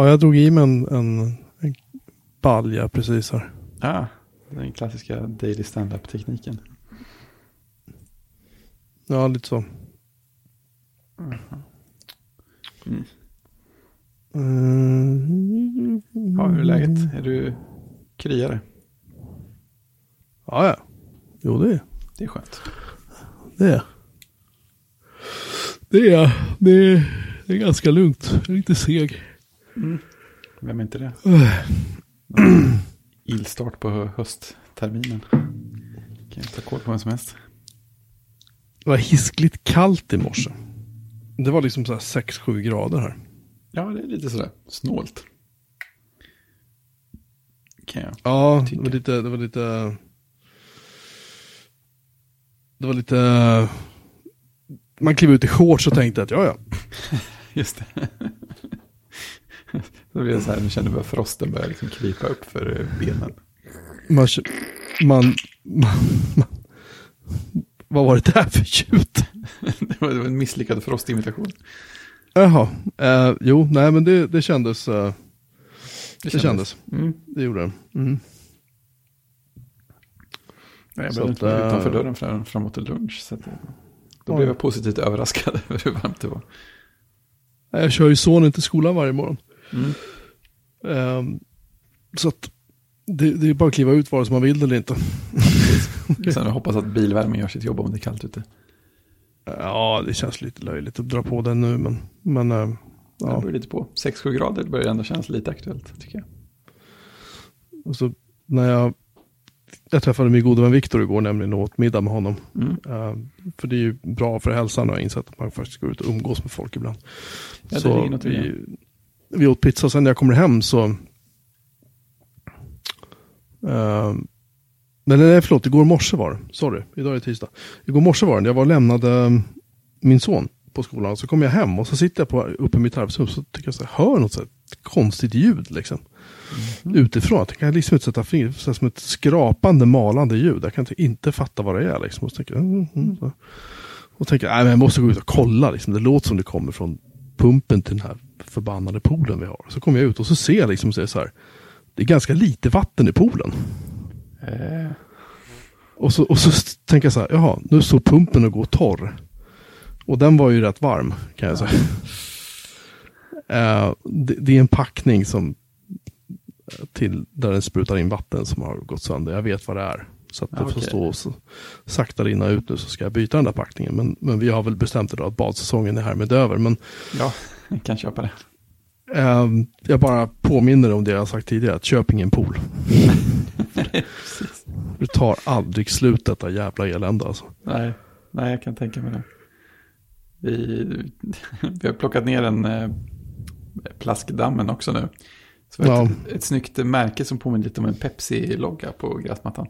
Ja, jag drog i mig en, en, en balja precis här. Ja, den klassiska daily stand-up-tekniken. Ja, lite så. Mm. Mm. Ja, hur är läget? Är du kryare? Ja, ja. Jo, det är Det är skönt. det. Är. Det är det. Är, det är ganska lugnt. Jag är lite seg. Vem är inte det? Illstart på hö- höstterminen. Kan jag ta koll på vem som helst. Det var hiskligt kallt i morse. Det var liksom så här 6-7 grader här. Ja, det är lite sådär snålt. Kan jag. Ja, det var lite, det var lite. Det var lite. Man klev ut i shorts och tänkte att ja, ja. Just det. Då blir det så här, nu känner jag frosten börjar liksom krypa upp för eh, benen. Man, man, man, man vad var det där för ljud? Det var, det en misslyckad frostimitation. Jaha, eh, jo, nej men det, det kändes. Eh, det kändes. Mm. Det gjorde det. Mm. Nej, Jag att, inte vara eh, utanför dörren förrän framåt till lunch. Så att, då blev jag positivt överraskad över hur varmt det var. Jag kör ju sonen till skolan varje morgon. Mm. Ehm, så att det, det är bara att kliva ut vare sig man vill eller inte. Sen jag hoppas att bilvärmen gör sitt jobb om det är kallt ute. Ja, det känns lite löjligt att dra på den nu, men, men eh, Ja. Det beror lite på. 6-7 grader börjar ändå kännas lite aktuellt tycker jag. Och så när jag, jag träffade min gode vän Viktor igår, nämligen och åt middag med honom. Mm. Eh, för det är ju bra för hälsan har jag insett att man faktiskt går ut och umgås med folk ibland. Ja, det så vi, vi åt pizza, sen när jag kommer hem så... Uh, nej, nej, förlåt, igår morse var det. Sorry, idag är det tisdag. Igår morse var det, jag var och lämnade min son på skolan. Så kom jag hem och så sitter jag på, uppe i mitt arbetsrum så tycker jag så här, hör något så här konstigt ljud liksom. Utifrån. Jag kan liksom inte sätta fingret, så som ett skrapande, malande ljud. Jag kan inte, inte fatta vad det är liksom. Och så tänker jag, mm, mm, så. Och tänker, nej men jag måste gå ut och kolla liksom. Det låter som det kommer från pumpen till den här förbannade poolen vi har. Så kommer jag ut och så ser jag liksom så här. Det är ganska lite vatten i poolen. Eh, Och så, och så tänker jag så här, jaha, nu står pumpen och går torr. Och den var ju rätt varm, kan jag säga. Eh, det, det är en packning som till där den sprutar in vatten som har gått sönder. Jag vet vad det är. Så att det Ja, får stå och så, sakta rinna ut nu så ska jag byta den där packningen. Men, men vi har väl bestämt idag att badsäsongen är härmed över. Men ja, jag kan köpa det. eh, jag bara påminner om det jag har sagt tidigare, att köp ingen pool. Det tar aldrig slut detta jävla elände alltså. Nej, nej, jag kan tänka mig det. Vi, vi har plockat ner en eh, plaskdammen också nu. Så Ja. ett, ett snyggt märke som påminner lite om en Pepsi-logga på gräsmattan.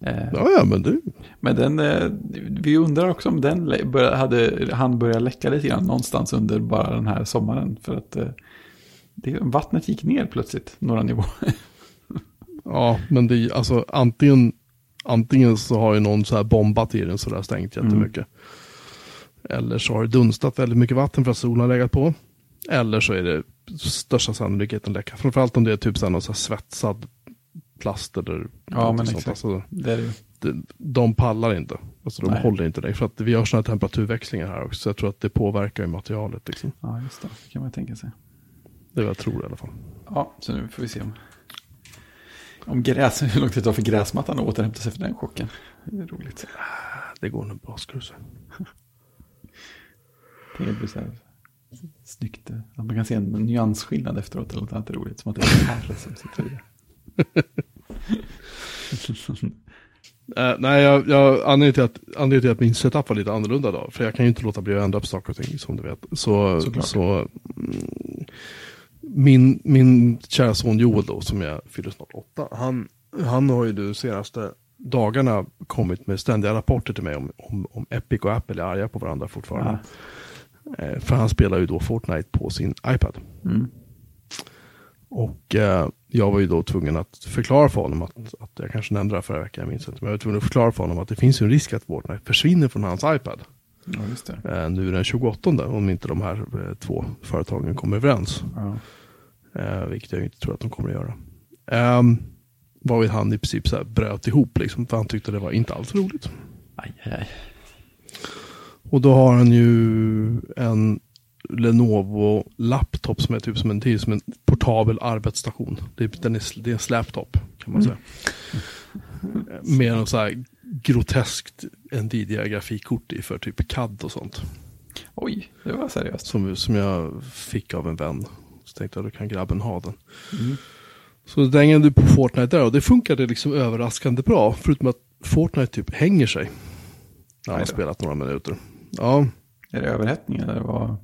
Eh, Ja, ja, men det, Men den, eh, vi undrar också om den lä- börja- hade, han börjat läcka lite grann någonstans under bara den här sommaren. För att eh, det, vattnet gick ner plötsligt några nivåer. Ja, men det alltså antingen, antingen så har ju någon så här bombat i den så det har stängt jättemycket. Eller så har det dunstat väldigt mycket vatten för att solen har legat på. Eller så är det största sannolikheten läcka. Framförallt om det är typ så någon så svetsad plast eller Ja, men sånt. exakt. Alltså, Det är det det, de pallar inte. Alltså de Nej. håller inte det. För att vi har sådana temperaturväxlingar här också. Så jag tror att det påverkar ju materialet. Liksom. Ja, just det. Det kan man tänka sig. Det är vad jag tror i alla fall. Ja, så nu får vi se om, om gräs, hur långt det tar för gräsmattan att återhämta sig för den chocken. Det är roligt. Det går nog bra ska du säga. Det blir så här snyggt. eh, Att man kan se en nyansskillnad efteråt eller något annat roligt. Som att det är en herre som sitter i det. Eh, nej, jag, jag, anledningen, till att, anledningen till att min setup var lite annorlunda då, för jag kan ju inte låta bli att ändra på saker och ting som du vet. Så, Såklart. så mm, min, min kära son Joel då, som jag fyller snart åtta, han, han har ju de senaste dagarna kommit med ständiga rapporter till mig om, om, om Epic och Apple är arga på varandra fortfarande. Eh, för han spelar ju då Fortnite på sin iPad. Mm. Och eh, jag var ju då tvungen att förklara för honom att, att jag kanske nämnde det förra veckan, jag minns inte. Men jag var tvungen att förklara för honom att det finns ju en risk att Fortnite försvinner från hans iPad. Ja, just det. Eh, nu den 28 om inte de här eh, två företagen kommer överens. Ja. Eh, vilket jag inte tror att de kommer att göra. Um, varvid han i princip så bröt ihop liksom, för han tyckte det var inte alls roligt. Aj, aj. Och då har han ju en Lenovo laptop som är typ som en, typ som en portabel arbetsstation. Det är, den är, det är en släptop kan man säga. Med en så här groteskt Nvidia-grafikkort i för typ CAD och sånt. Oj, det var seriöst. Som, som jag fick av en vän. Så tänkte jag då kan grabben ha den. Mm. Så dängade du på Fortnite där och det funkade liksom överraskande bra. Förutom att Fortnite typ hänger sig. När man spelat några minuter. Ja, Är det överhettning eller vad?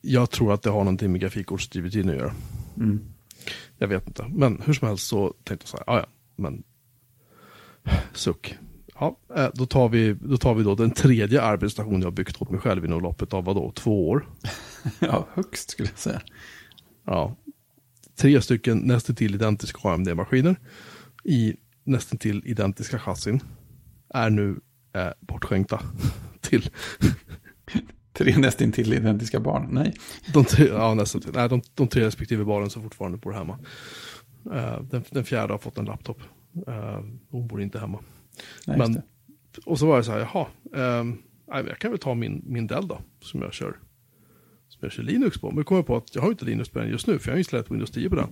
jag tror att det har någonting med grafikkortsdrivet att göra. Mm. Jag vet inte. Men hur som helst så tänkte jag så här, "Ah, ja, men suck. Ja, eh, då tar, vi, då tar vi då den tredje arbetsstationen jag byggt åt mig själv inom loppet av vadå, två år. Ja, högst skulle jag säga. Ja, tre stycken nästan till identiska AMD-maskiner i nästan till identiska chassin är nu eh, bortskänkta till Tre nästintill identiska barn. Nej. de tre, ja, nästan nej, de, de tre respektive barnen som fortfarande bor hemma. Eh, den, den fjärde har fått en laptop. Eh, hon bor inte hemma. Nej, Men-. Och så var jag så här, jaha, men jag kan väl ta min, min Dell då, som jag kör. Som jag kör Linux på. Men jag kommer på att jag har inte Linux på den just nu, för jag har installerat Windows 10 på den.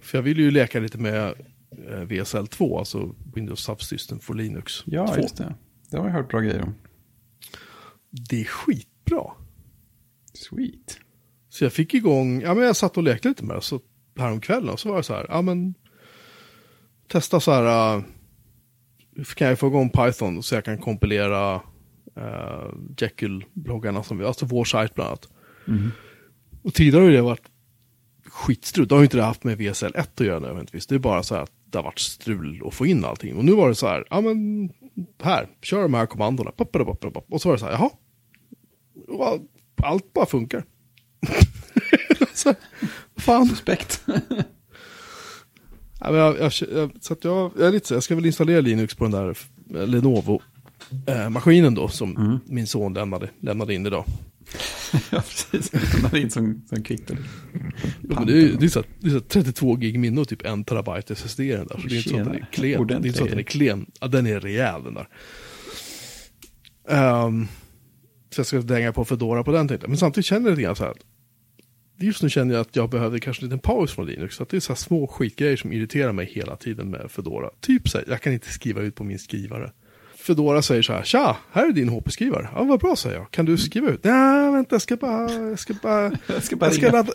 För jag vill ju leka lite med eh, VSL 2, alltså Windows Subsystem for Linux Ja, 2. just det. Det har jag hört bra grejer om. Det är skitbra. Sweet. Så jag fick igång, ja men jag satt och lekte lite med det, så häromkvällen, och så var jag så här, ja men testa så här, uh, kan jag få igång Python så jag kan kompilera uh, Jekyll-bloggarna som vi, alltså vår sajt bland annat. Mm. Och tidigare har det varit skitstrul, det har ju inte det haft med VSL 1 att göra nödvändigtvis, det är bara så här att det har varit strul att få in allting. Och nu var det så här, ja men här, kör de här kommandona, och så var det så här, jaha, allt bara funkar. så, fan. Suspekt. Ja, men jag, jag, så att jag, jag är lite så, jag ska väl installera Linux på den där eh, Lenovo-maskinen då, som Mm. min son lämnade, lämnade in idag. ja, precis. Hade in som, som kvitto. Men det är, det är, så, det är så att 32 gig minne och typ en terabyte SSD i den där. Så det är inte så att den är klen. Det är inte så att den är klen. Ja, den är rejäl den där. Ehm, så jag ska dänga på Fedora på den tänkte. Men samtidigt känner jag lite grann så här. Just nu känner jag att jag behöver kanske en liten paus från Linux. Så att det är så här små skitgrejer som irriterar mig hela tiden med Fedora. Typ så här, jag kan inte skriva ut på min skrivare. Fedora säger så här, tja, här är din HP-skrivare. Ja, vad bra säger jag. Kan du skriva ut? Nej, vänta, jag ska bara, jag ska bara, Jag ska bara jag ska, ladda,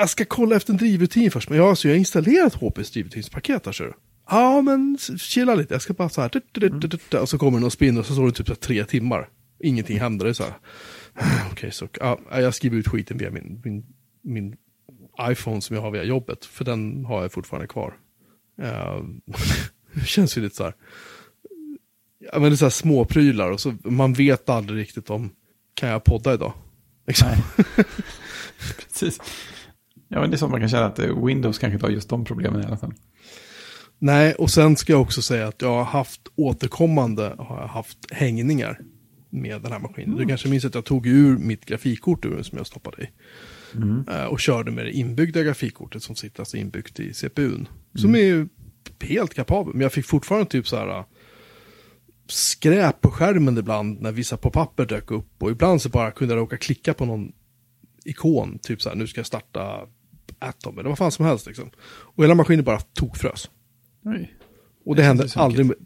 jag ska kolla efter en drivrutin först. Men ja, så jag har installerat HPs drivrutinspaket här ser du. Ja, men chilla lite. Jag ska bara så här. Och så kommer det någon spinn och så står det typ så här tre timmar. Ingenting händer. Det är så här. Okej, så ja, jag skriver ut skiten via min, min, min iPhone som jag har via jobbet. För den har jag fortfarande kvar. Uh, känns ju lite så här. Ja, men det är så här små prylar och så man vet aldrig riktigt om kan jag podda idag? Liksom. Nej. Precis. Ja, men det är så man kan känna att eh, Windows kanske inte har just de problemen i alla fall. Nej, och sen ska jag också säga att jag har haft återkommande har jag haft hängningar med den här maskinen. Du kanske minns att jag tog ur mitt grafikkort ur den som jag stoppade i. Eh, Och körde med det inbyggda grafikkortet som sitter alltså inbyggt i CPUn. Som är ju helt kapabel. Men jag fick fortfarande typ så här äh, skräp på skärmen ibland när vissa pop-upper dök upp. Och ibland så bara kunde jag råka klicka på någon ikon. Typ så här, nu ska jag starta Atom eller vad fan som helst liksom. Och hela maskinen bara tokfrös. Oj. Och det, Det hände aldrig med,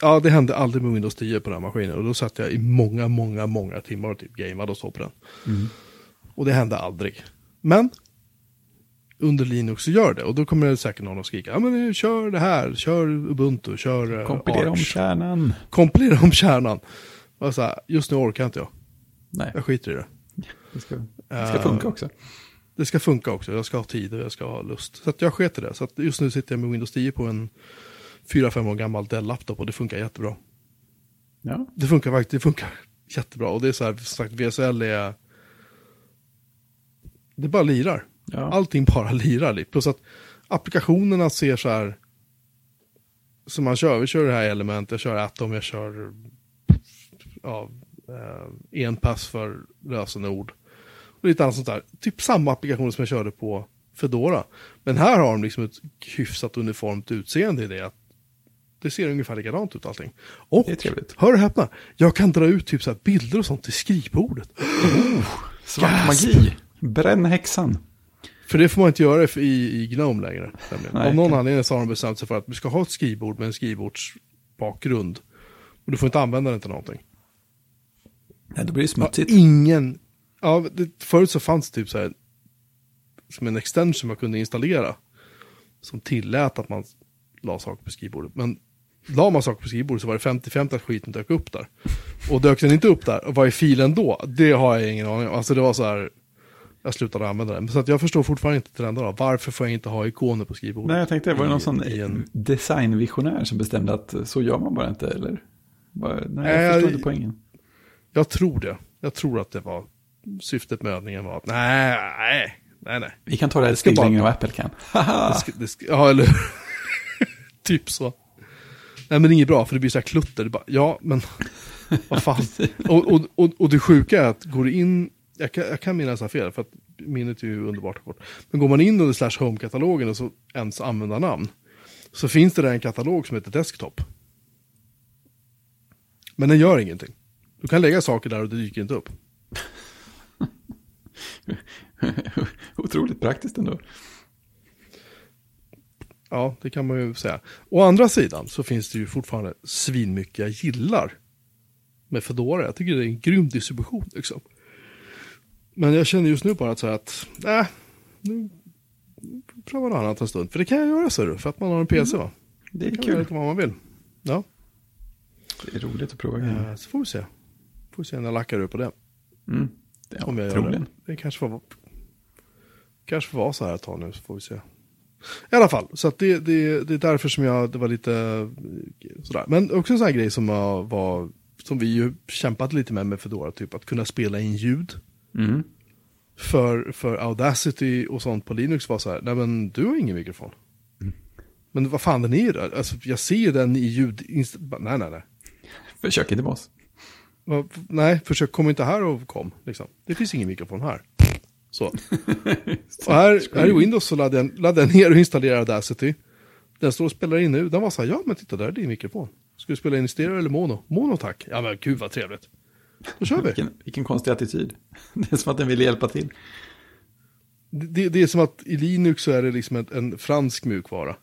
ja, det hände aldrig med Windows 10 på den här maskinen. Och då satt jag i många, många, många timmar och typ gameade och så på den. Mm. Och det hände aldrig. Men under Linux så gör det. Och då kommer det säkert någon att skrika, ja men kör det här, kör Ubuntu, kör eh, Kompilera om Arch. kärnan. Kompilera om kärnan. Och så här, just nu orkar inte jag. Nej, Jag skiter i det. det ska, det ska Eh, funka också. Det ska funka också. Jag ska ha tid och jag ska ha lust. Så att jag sket i det. Så att just nu sitter jag med Windows 10 på en 4-5 år gammal Dell-laptop och det funkar jättebra. Ja, Det funkar faktiskt, det funkar jättebra. Och det är så här, som sagt, VSL är... Det bara lirar. Ja. Allting bara lirar. Plus att applikationerna ser så här... Som man kör, vi kör det här element, jag kör Atom, jag kör... Ja, eh, enpass för lösenord. Och lite annat sånt där. Typ samma applikation som jag körde på Fedora. Men här har de liksom ett hyfsat uniformt utseende i det. Att det ser ungefär likadant ut allting. Och, hör och häpna, jag kan dra ut typ så här bilder och sånt till skrivbordet. Svart Gasp! magi. Bränn häxan. För det får man inte göra i, i Gnome längre. Nej, Av någon anledning så har de bestämt sig för att du ska ha ett skrivbord med en skrivbordsbakgrund. Och du får inte använda den till någonting. Nej, då blir det Ja, smutsigt. ingen... Ja, det, förut så fanns det typ så här... Som en extension man kunde installera. Som tillät att man la saker på skrivbordet. Men la man saker på skrivbordet så var det 50-50 att skiten dök upp där. Och dök den inte upp där, och vad är filen då? Det har jag ingen aning om. Alltså det var så här... Jag slutade använda den. Så att jag förstår fortfarande inte till den då. Varför får jag inte ha ikoner på skrivbordet? Nej, jag tänkte, var det någon sån en- designvisionär som bestämde att så gör man bara inte, eller? Bara, nej, jag förstår det- inte poängen. Jag tror det. Jag tror att det var syftet med övningen var att nej, nej, nej, nej. Vi kan ta det här steg längre än vad Apple kan. Haha! Det ska, det ska, ja, eller Typ så. Nej, men det är inget bra, för det blir så här klutter. Bara, ja, men vad fan. och, och, och, och det sjuka är att går du in, jag kan, jag kan minnas fel, för att minnet är ju underbart kort. Men går man in under slash home-katalogen och så ens användarnamn, så finns det där en katalog som heter desktop. Men den gör ingenting. Du kan lägga saker där och det dyker inte upp. Otroligt praktiskt ändå. Ja, det kan man ju säga. Å andra sidan så finns det ju fortfarande svinmycket jag gillar med Fedora. Jag tycker det är en grym distribution liksom. Men jag känner just nu bara att säga att, nej, nu prövar något annat en stund. För det kan jag göra, ser du, för att man har en PC va? Det är kan man göra kul. lite vad man vill. Ja, Det är roligt att prova grejer. eh, så får vi se. Får vi se när jag lackar ur på det. Mm. Ja, Om jag gör troligen. det. Det kanske får, kanske får vara så här ett tag nu, så får vi se. I alla fall, så att det, det, det är därför som jag, det var lite sådär. Men också en sån här grej som var som vi ju kämpat lite med med Fedora, typ att kunna spela in ljud. Mm. För, för Audacity och sånt på Linux var så här, nej men du har ingen mikrofon. Men vad fan den är där? Alltså jag ser den i ljud, nej nej nej. Försök inte med oss. Nej, försök, kom inte här och kom. Liksom. Det finns ingen mikrofon här. Så. Och här, här i Windows så laddade jag, laddade jag ner och installerade Audacity. Den står och spelar in nu. Den var så här, ja men titta där är din mikrofon. Ska du spela in i stereo eller mono? Mono tack. Ja men gud vad trevligt. Då kör vi. Vilken, vilken konstig attityd. Det är som att den vill hjälpa till. Det, det, är som att i Linux så är det liksom en, en fransk mjukvara.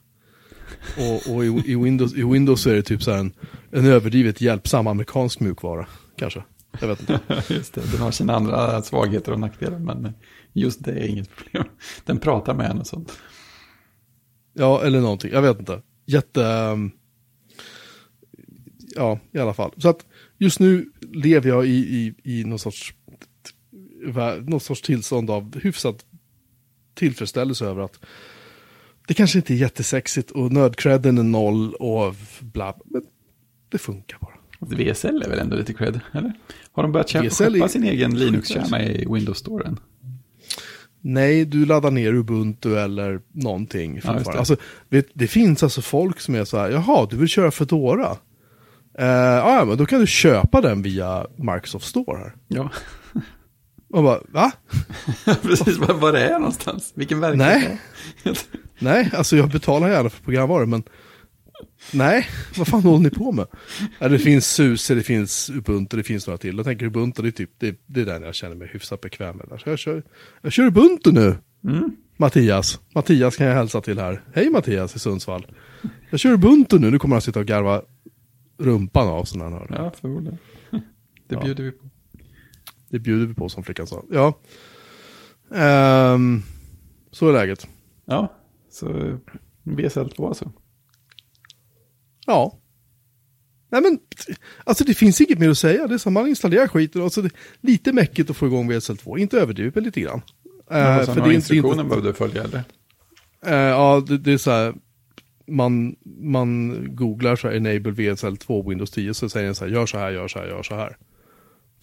Och, och i, i, Windows, i Windows så är det typ så här en, en överdrivet hjälpsam amerikansk mjukvara. Kanske. Jag vet inte. Just det, den har sina andra svagheter och nackdelar, men just det är inget problem. Den pratar med en och sånt. Ja, eller någonting. Jag vet inte. Jätte... ehm, Ja, i alla fall. Så att just nu lever jag i, i, i någon sorts, någon sorts tillstånd av hyfsad tillfredsställelse över att det kanske inte är jättesexigt och nödcredden är noll och bla, men det funkar bara. VSL är väl ändå lite cred, eller? Har de börjat köpa, sin egen Linux-kärna i Windows-storen? Nej, du laddar ner Ubuntu eller någonting. Ja, det. alltså, det, det finns alltså folk som är så här, jaha, du vill köra Fedora? Uh, ja, men då kan du köpa den via Microsoft Store här. Ja, Och bara, va? precis vad, vad det är någonstans. Vilken verklighet. Nej. Nej, alltså jag betalar gärna för programvaror, men nej, vad fan håller ni på med? Ja, det finns SUSE, det finns Ubuntu, det finns några till. Jag tänker Ubuntu, det är, typ, det, det är den jag känner mig hyfsat bekväm med. Så jag, kör, jag kör Ubuntu nu, Mm. Mattias. Mattias kan jag hälsa till här. Hej Mattias i Sundsvall. Jag kör Ubuntu nu, nu kommer han sitta och garva rumpan av sig när han hör det. Ja, förmodligen. Det Ja. bjuder vi på. Det bjuder vi på som flickan sa. Ja. Ehm, så är läget. Ja, så VSL 2 alltså. Ja. Nej men, alltså det finns inget mer att säga. Det är som man installerar skiten och så det, lite mäckigt att få igång VSL2. Inte överdrivet, men lite grann. Men sa för det är instruktionen inte, behövde du följa eller? eh, ja, det, det är så här. Man, man googlar så här enable VSL2 Windows 10 så säger den så här, gör så här, gör så här, gör så här.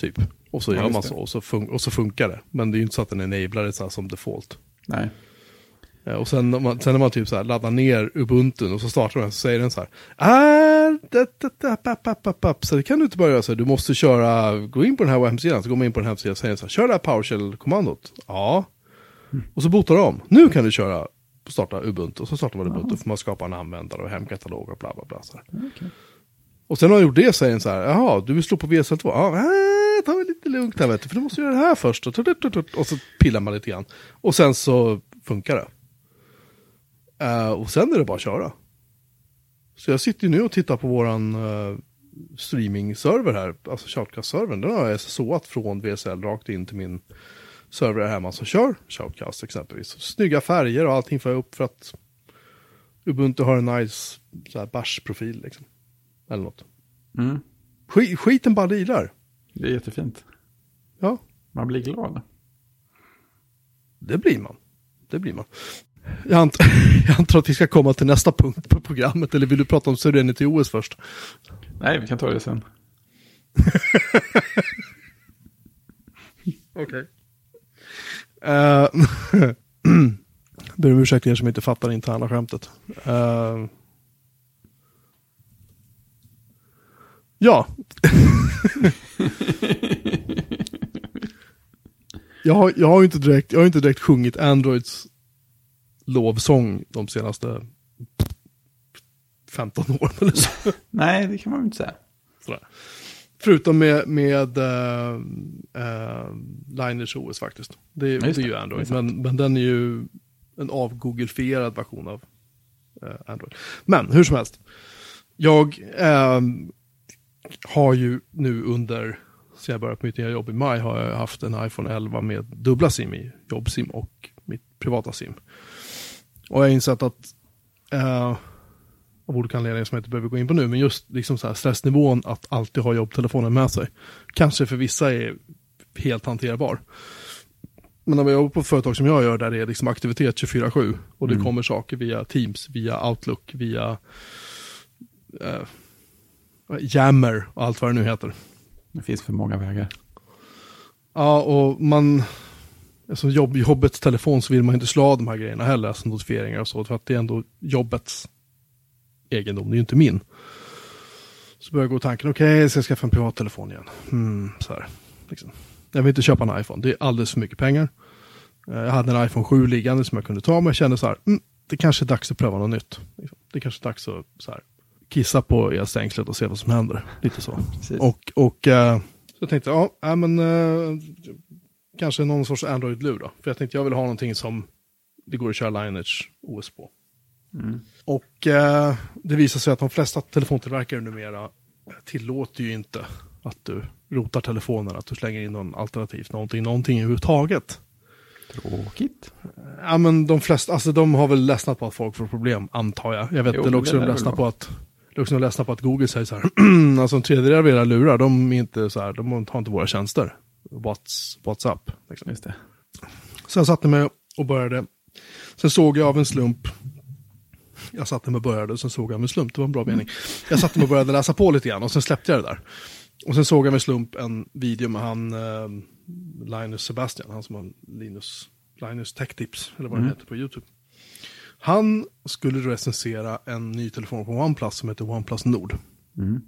Typ. Och så Ja, gör man så och så, och så funkar det. Men det är ju inte så att den enablar det så här som default. Nej. Eh, Och sen, när man, sen när man typ så här laddar ner Ubuntu och så startar den så säger den så här. Ah, det, det, det, app, app, app, app. Så det kan du inte bara göra så här. Du måste köra, gå in på den här hemsidan. Så går man in på den här hemsidan och säger så här. Kör det här PowerShell-kommandot. Ja. Och så botar om. Nu kan du köra, starta Ubuntu. Och så startar man Ubuntu. Jaha. får man skapa en användare och hemkatalog och bla bla bla. Så. Okej. Och sen har jag gjort det säger den så här, jaha, du vill slå på VSL2? Ja, äh, ta det lite lugnt här vet du, för du måste göra det här först. Och, så pillar man lite grann. Och sen så funkar det. Eh, och sen är det bara att köra. Så jag sitter ju nu och tittar på våran uh, streaming-server här, alltså Shoutcast-servern. Den har jag SSOat från VSL rakt in till min server här hemma som kör Shoutcast exempelvis. Snygga färger och allting får jag upp för att Ubuntu har en nice så här bash-profil liksom. Eller något. Mm. Skit, skiten bara lirar. Det är jättefint. Ja, Man blir glad. det blir man. Det blir man. Jag, ant jag antar att vi ska komma till nästa punkt på programmet, eller vill du prata om Serenity OS först? Nej, vi kan ta det sen. Okej. Uh, Ber om ursäkt er som inte fattar interna skämtet. Eh, ja. jag, har, jag har inte direkt, jag har inte direkt sjungit Androids lovsång de senaste 15 åren eller så. Nej, det kan man väl inte säga. Sådär. Förutom med, med uh, uh, Liners OS faktiskt. Det, det är det. ju Android, men, men den är ju en avgooglifierad version av uh, Android. Men hur som helst. Jag ehm, har ju nu under, sen jag började på mitt nya jobb i maj, har jag haft en iPhone 11 med dubbla SIM i, jobbsim och mitt privata SIM. Och jag har insett att av olika anledningar som jag inte behöver gå in på nu, men just liksom så här stressnivån att alltid ha jobbtelefonen med sig. Kanske för vissa är helt hanterbar. Men när jag jobbar på ett företag som jag gör där det är liksom aktivitet 24-7 och det Mm. kommer saker via Teams, via Outlook, via eh, Jammer och allt vad det nu heter. Det finns för många vägar. Ja, och man, alltså jobb, jobbets telefon så vill man inte slå av de här grejerna heller, alltså notifieringar och så, för att det är ändå jobbets egendom, det är ju inte min. Så börjar jag gå tanken, okej, jag ska skaffa en privattelefon igen. Hmm, så här, liksom. Jag vill inte köpa en iPhone, det är alldeles för mycket pengar. Eh, Jag hade en iPhone 7 liggande som jag kunde ta, men jag kände så här, mm, det kanske är dags att pröva något nytt. Liksom. Det kanske är dags att så här, kissa på elstängslet och se vad som händer. Lite så. Precis. Och, och eh, så jag tänkte, ja, ja men eh, kanske någon sorts Android-lur då. För jag tänkte jag vill ha någonting som det går att köra Lineage OS på. Mm. Och eh, det visar sig att de flesta telefontillverkare numera tillåter ju inte att du rotar telefonen, att du slänger in någon alternativt någonting, någonting överhuvudtaget. Tråkigt. Ja men de flesta, alltså de har väl ledsnat på att folk får problem, antar jag. Jag vet, Jo, eller också de ledsna på att eller också de ledsna på att Google säger så här, alltså en tredjedel av era lurar, de är inte så här, de har inte våra tjänster. What's, WhatsApp. Liksom. Just det. Så jag satte mig och började. Sen såg jag av en slump. Jag satte mig och började och sen såg jag en slump. Det var en bra mening. Jag satte mig och började läsa på lite grann och sen släppte jag det där. Och sen såg jag med slump en video med han eh, Linus Sebastian, han som har Linus, Linus Tech Tips, eller vad Mm. det heter på YouTube. Han skulle recensera en ny telefon från OnePlus som heter OnePlus Nord. Mm.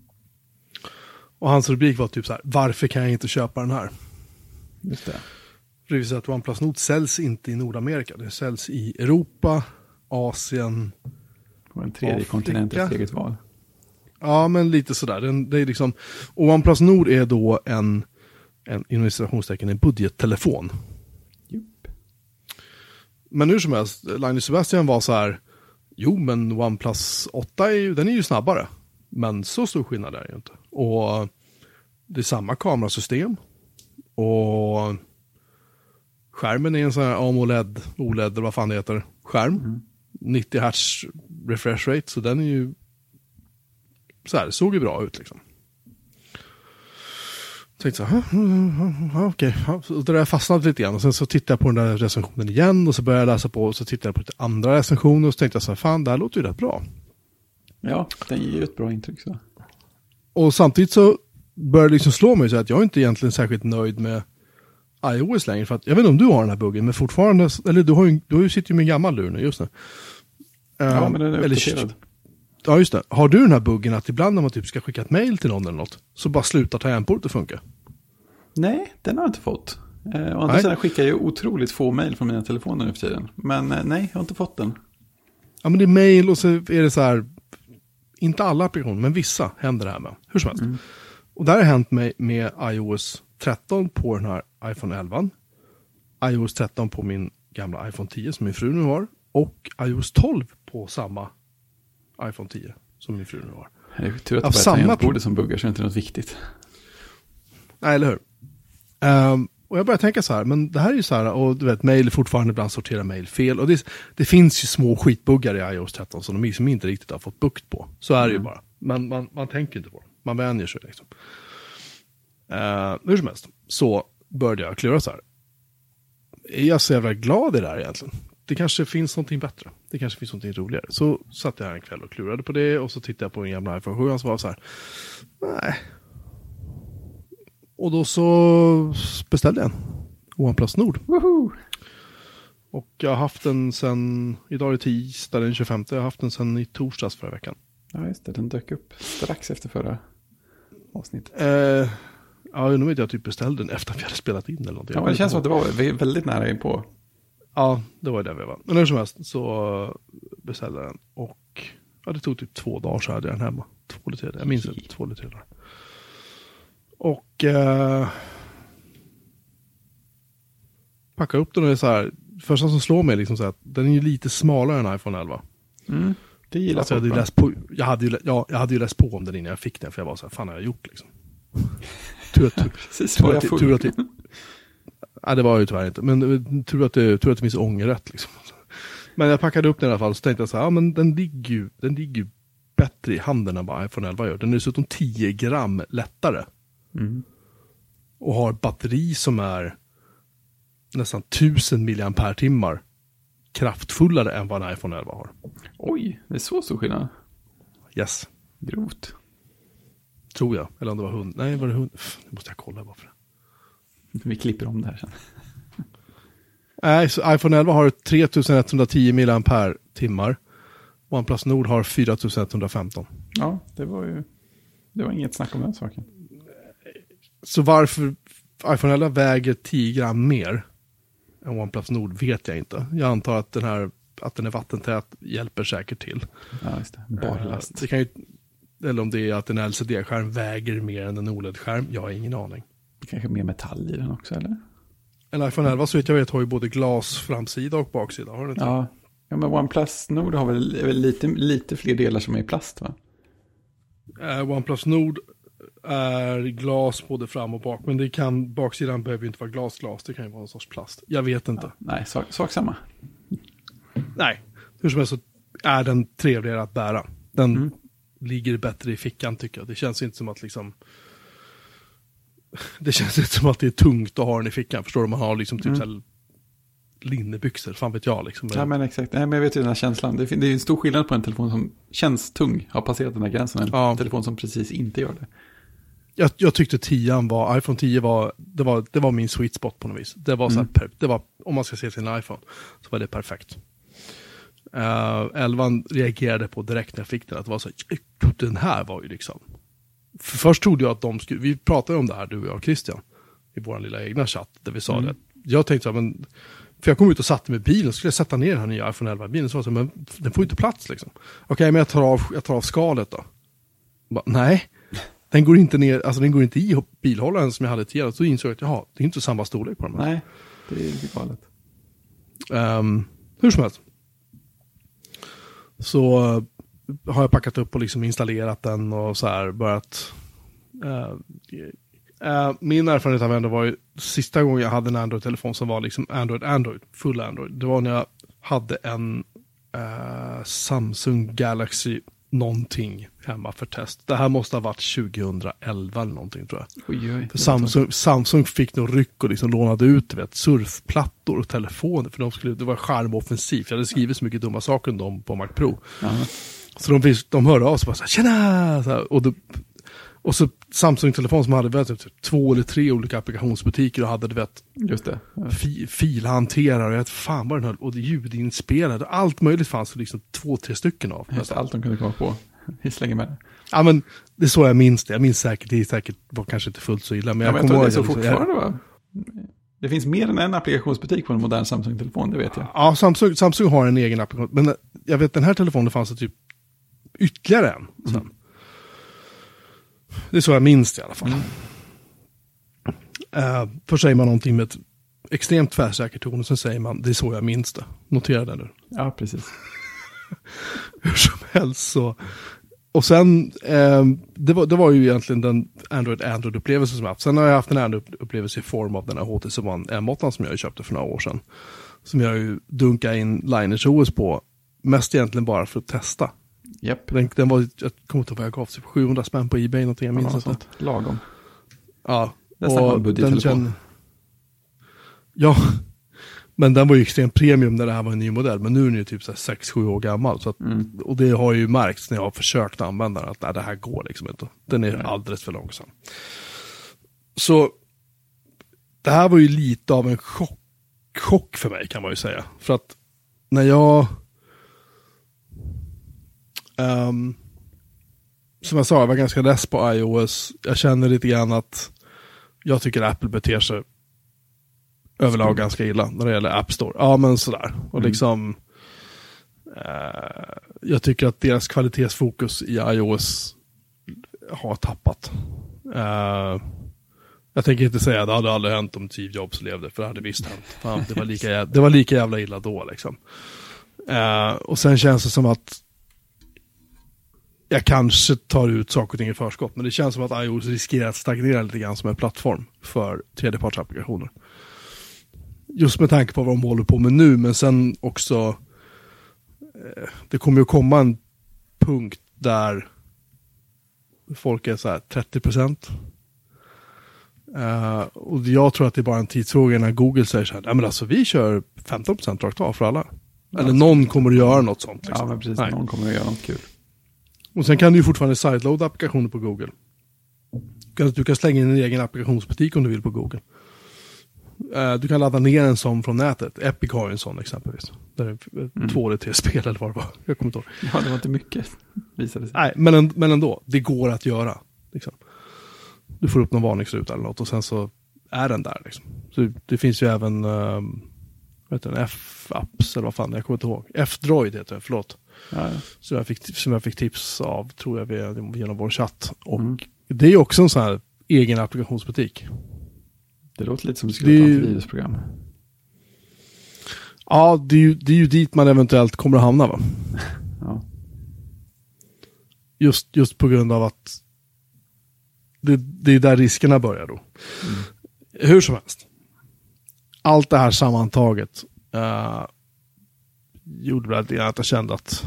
Och hans rubrik var typ så här, varför kan jag inte köpa den här? Just det. Det vill säga att OnePlus Nord säljs inte i Nordamerika. Det säljs i Europa, Asien. Och en tredje Afrika. kontinent ett eget val. Ja, men lite sådär. Den, det är liksom, och OnePlus Nord är då en, en inom en budgettelefon. Jupp. Men hur som helst, Linus Sebastian var så här, jo men OnePlus 8 är ju, den är ju snabbare. Men så stor skillnad är det ju inte. Och det är samma kamerasystem. Och skärmen är en sån här AMOLED, OLED eller vad fan det heter, skärm. 90 Hz refresh rate, så den är ju så här, det såg ju bra ut liksom. Tänkte så här, "Huh, okej, ja, så det där fastnade lite grann och sen så tittade jag på den där recensionen igen och så började jag läsa på och så tittade jag på lite andra recensioner och så tänkte jag så här, fan det här låter ju rätt bra. Ja, den ger ju ett bra intryck. Så. Och samtidigt så började det liksom slå mig så att jag är inte egentligen särskilt nöjd med iOS längre. För att, jag vet inte om du har den här buggen, men fortfarande, eller du har ju, du sitter ju med en gammal lur nu just nu. Ja, Eh, men den är eller- uppdaterad. Ja, just det. Har du den här buggen att ibland när man typ ska skicka ett mail till någon eller något, så bara slutar tangentbordet att funka? Nej, den har jag inte fått. Eh, å andra sidan skickar jag otroligt få mejl från mina telefoner nu för tiden. Men eh, nej, jag har inte fått den. Ja, men det är mail och så är det så här, inte alla applikationer, men vissa händer det här med. Hur som helst. Mm. Och det här har hänt mig med iOS 13 på den här iPhone 11. iOS 13 på min gamla iPhone 10 som min fru nu har. Och iOS 12 på samma iPhone 10 som min fru nu har. Det är tur att det bara är samma tangentbordet som buggar så det är inte något viktigt. Nej, eller hur? Ehm, och jag börjar tänka så här, men det här är ju så här, och du vet, mail fortfarande ibland sorterar mail fel. Och det, det finns ju små skitbuggar i iOS 13 som de liksom inte riktigt har fått bukt på. Så är det ju bara. Men man, man tänker inte på det. Man vänjer sig liksom. Uh, hur som helst, så började jag klura så här. Är jag så jävla glad i det här egentligen? Det kanske finns någonting bättre. Det kanske finns någonting roligare. Så satt jag här en kväll och klurade på det och så tittade jag på en gamla iPhone 7 och så var så här. Nej, och då så beställde jag en OnePlus Nord. Woho! Och jag har haft den sen, idag är det tisdag den 25, jag har haft den sen i torsdags förra veckan. Ja, just det. Den dök upp strax efter förra avsnittet. Eh, ja, nu vet jag typ beställde den efter att vi hade spelat in eller någonting. Ja, men det känns som att det var vä- väldigt nära in på. Ja, det var det vi var. Men hur som helst så beställde jag den. Och ja, det tog typ två dagar så hade jag den hemma. Två eller tre jag minns inte, två eller tre dagar. Och eh, packa upp den och det är så här. Första som slår mig är liksom så här, att den är ju lite smalare än iPhone 11. Mm, det gillar Alltså jag, hade ju läst på, jag, hade ju, ja, jag hade ju läst på om den innan jag fick den, för jag var så här, fan har jag gjort liksom? tur att, Precis, tur att, tur att, Nej, det var ju tyvärr inte, men eh, tur att det, tur att det finns ångerrätt liksom. Men jag packade upp den i alla fall, så tänkte jag så här, ja men den ligger ju, den ligger bättre i handen än vad iPhone 11 gör. Den är dessutom 10 gram lättare. Mm. Och har batteri som är nästan 1000 mAh kraftfullare än vad en iPhone 11 har. Oj, det är så stor skillnad. Yes. Grovt. Tror jag. Eller om det var hund. Nej, var det hund? Pff, Nu måste jag kolla varför. Vi klipper om det här sen. Nej, så iPhone 11 har 3110 mAh timmar. OnePlus Nord har 4115. Ja, det var ju... Det var inget snack om den saken. Så varför iPhone 11 väger 10 gram mer än OnePlus Nord vet jag inte. Jag antar att den här att den är vattentät hjälper säkert till. Ja, just det. Barlast. Eh, Det kan ju, eller om det är att en LCD-skärm väger mer än en OLED-skärm. Jag har ingen aning. Kanske mer metall i den också, eller? En iPhone 11 så vet jag vet har ju både glas framsida och baksida. Har den inte? Ja. ja, men OnePlus Nord har väl, väl lite, lite fler delar som är i plast, va? Eh, OnePlus Nord är glas både fram och bak. Men det kan, baksidan behöver ju inte vara glasglas. Det kan ju vara en sorts plast. Jag vet inte. Nej, sak, sak samma. Nej, hur som helst så är den trevligare att bära. Den Mm. Ligger bättre i fickan tycker jag. Det känns inte som att liksom... Det känns inte som att det är tungt att ha den i fickan. Förstår du? Man har liksom typ Mm. linnebyxor, fan vet jag liksom. Ja, men exakt. Nej, men jag vet ju den här känslan. Det, är ju en stor skillnad på en telefon som känns tung, har passerat den här gränsen, och en Ja. telefon som precis inte gör det. jag, jag tyckte 10 var, iPhone 10 var det, var, det var min sweet spot på något vis. Det var så Mm. per, det var, om man ska se en iPhone, så var det perfekt. Uh, 11 reagerade på direkt när jag fick den, att det var så här, den här var ju liksom. För först trodde jag att de skulle, vi pratade om det här du och jag och Christian, i vår lilla egna chatt, där vi sa Mm. det. Jag tänkte så här, men, för jag kom ut och satte mig i bilen, så skulle jag sätta ner den här nya iPhone 11 i bilen, så var jag så här, men den får ju inte plats liksom. Okej, men jag tar, av, jag tar av skalet då. Bara, nej, den går inte ner, alltså den går inte i bilhållaren som jag hade tidigare. Så insåg jag att jaha, det är inte samma storlek på den. här. Nej, det är lite galet. Ehm, hur som helst. Så har jag packat upp och liksom installerat den och så här börjat. Uh, uh, min erfarenhet av Android var ju sista gången jag hade en Android-telefon som var liksom Android, Android, full Android. Det var när jag hade en uh, Samsung Galaxy någonting hemma för test. Det här måste ha varit 2011 eller någonting tror jag. Oj, oj. För Samsung, Samsung fick nog ryck och liksom lånade ut vet, surfplattor och telefoner. För de skulle, det var charmoffensivt. Jag hade skrivit så mycket dumma saker om dem på Mac Pro. Ja. Så de, de hörde av sig och bara så här, tjena! Så här, och, då, och så Samsung-telefon som hade vet, typ, två eller tre olika applikationsbutiker och hade du vet, Just det. Ja. fi, filhanterare och jag vet fan vad den höll. Och ljudinspelare. Allt möjligt fanns det liksom två, tre stycken av. Just allt de kunde komma på. Vi slänger med det. Ja men det är så jag minns det. Jag minns säkert, det är säkert, var kanske inte fullt så illa. Men Ja, jag men jag tror det är så liksom, jag- fortfarande, va? Det finns mer än en applikationsbutik på en modern Samsung-telefon, det vet jag. Ja, Samsung, Samsung har en egen applikation. Men jag vet den här telefonen fanns det typ ytterligare en. Sen. Mm. Det är så jag minns det i alla fall. Mm. Uh, först säger man någonting med ett extremt tvärsäker ton och sen säger man det är så jag minns det. Notera det nu. Ja, precis. Hur som helst så. Och sen, eh, det, var, det var ju egentligen den Android Android-upplevelse som jag haft. Sen har jag haft en Android-upplevelse i form av den här HTC One M8 som jag köpte för några år sedan. Som jag ju dunkade in Liners OS på. Mest egentligen bara för att testa. Japp. Den, den var, jag kommer inte ihåg vad jag gav, typ 700 spänn på Ebay någonting, jag minns inte. Lagom. Ja, är snack om budgettelefon. Ja, men den var ju extremt premium när det här var en ny modell. Men nu är den ju typ 6-7 år gammal. Så att, Mm. Och det har ju märkts när jag har försökt använda den, att nej, det här går liksom inte. Den är Nej. alldeles för långsam. Så det här var ju lite av en chock, chock för mig kan man ju säga. För att när jag... ehm, som jag sa, jag var ganska less på iOS. Jag känner lite grann att jag tycker Apple beter sig överlag ganska illa när det gäller App Store. Ja, men sådär. Och Mm. liksom... Eh, jag tycker att deras kvalitetsfokus i iOS har tappat. Eh, jag tänker inte säga att det hade aldrig hänt om Steve Jobs levde, för det hade visst hänt. Fan, det, var lika, jä- det var lika jävla illa då liksom. Eh, och sen känns det som att jag kanske tar ut saker och ting i förskott, men det känns som att iOS riskerar att stagnera lite grann som en plattform för tredjepartsapplikationer. Just med tanke på vad de håller på med nu, men sen också eh, det kommer ju komma en punkt där folk är så här 30 procent. Eh, och jag tror att det är bara en tidsfråga när Google säger så här, nej men alltså vi kör 15 procent rakt av för alla. Eller någon kommer att göra något sånt. Liksom. Ja, men precis. Nej. Någon kommer att göra något kul. Och sen kan du ju fortfarande sideloada applikationer på Google. Du kan, du kan slänga in en egen applikationsbutik om du vill på Google. Eh, du kan ladda ner en sån från nätet. Epic har ju en sån exempelvis. Där det är Mm. två eller tre spel eller vad det var. Jag kommer inte ihåg. Ja, det var inte mycket, visade sig. Nej, men, en- men ändå. Det går att göra. Liksom. Du får upp någon varningsruta eller något och sen så är den där. Liksom. Så det finns ju även um? F-apps eller vad fan, jag kommer inte ihåg. F-droid heter det, förlåt. Ja. Som jag fick, som jag fick tips av, tror jag, via- genom vår chatt. Och Mm. det är också en sån här egen applikationsbutik. Det låter lite som det skulle Det vara ett antivirusprogram. Ja, det är, ju, det är ju dit man eventuellt kommer att hamna va? Ja. Just, just på grund av att det, det är där riskerna börjar då. Hur som helst. Allt det här sammantaget uh, gjorde väl det att jag kände att...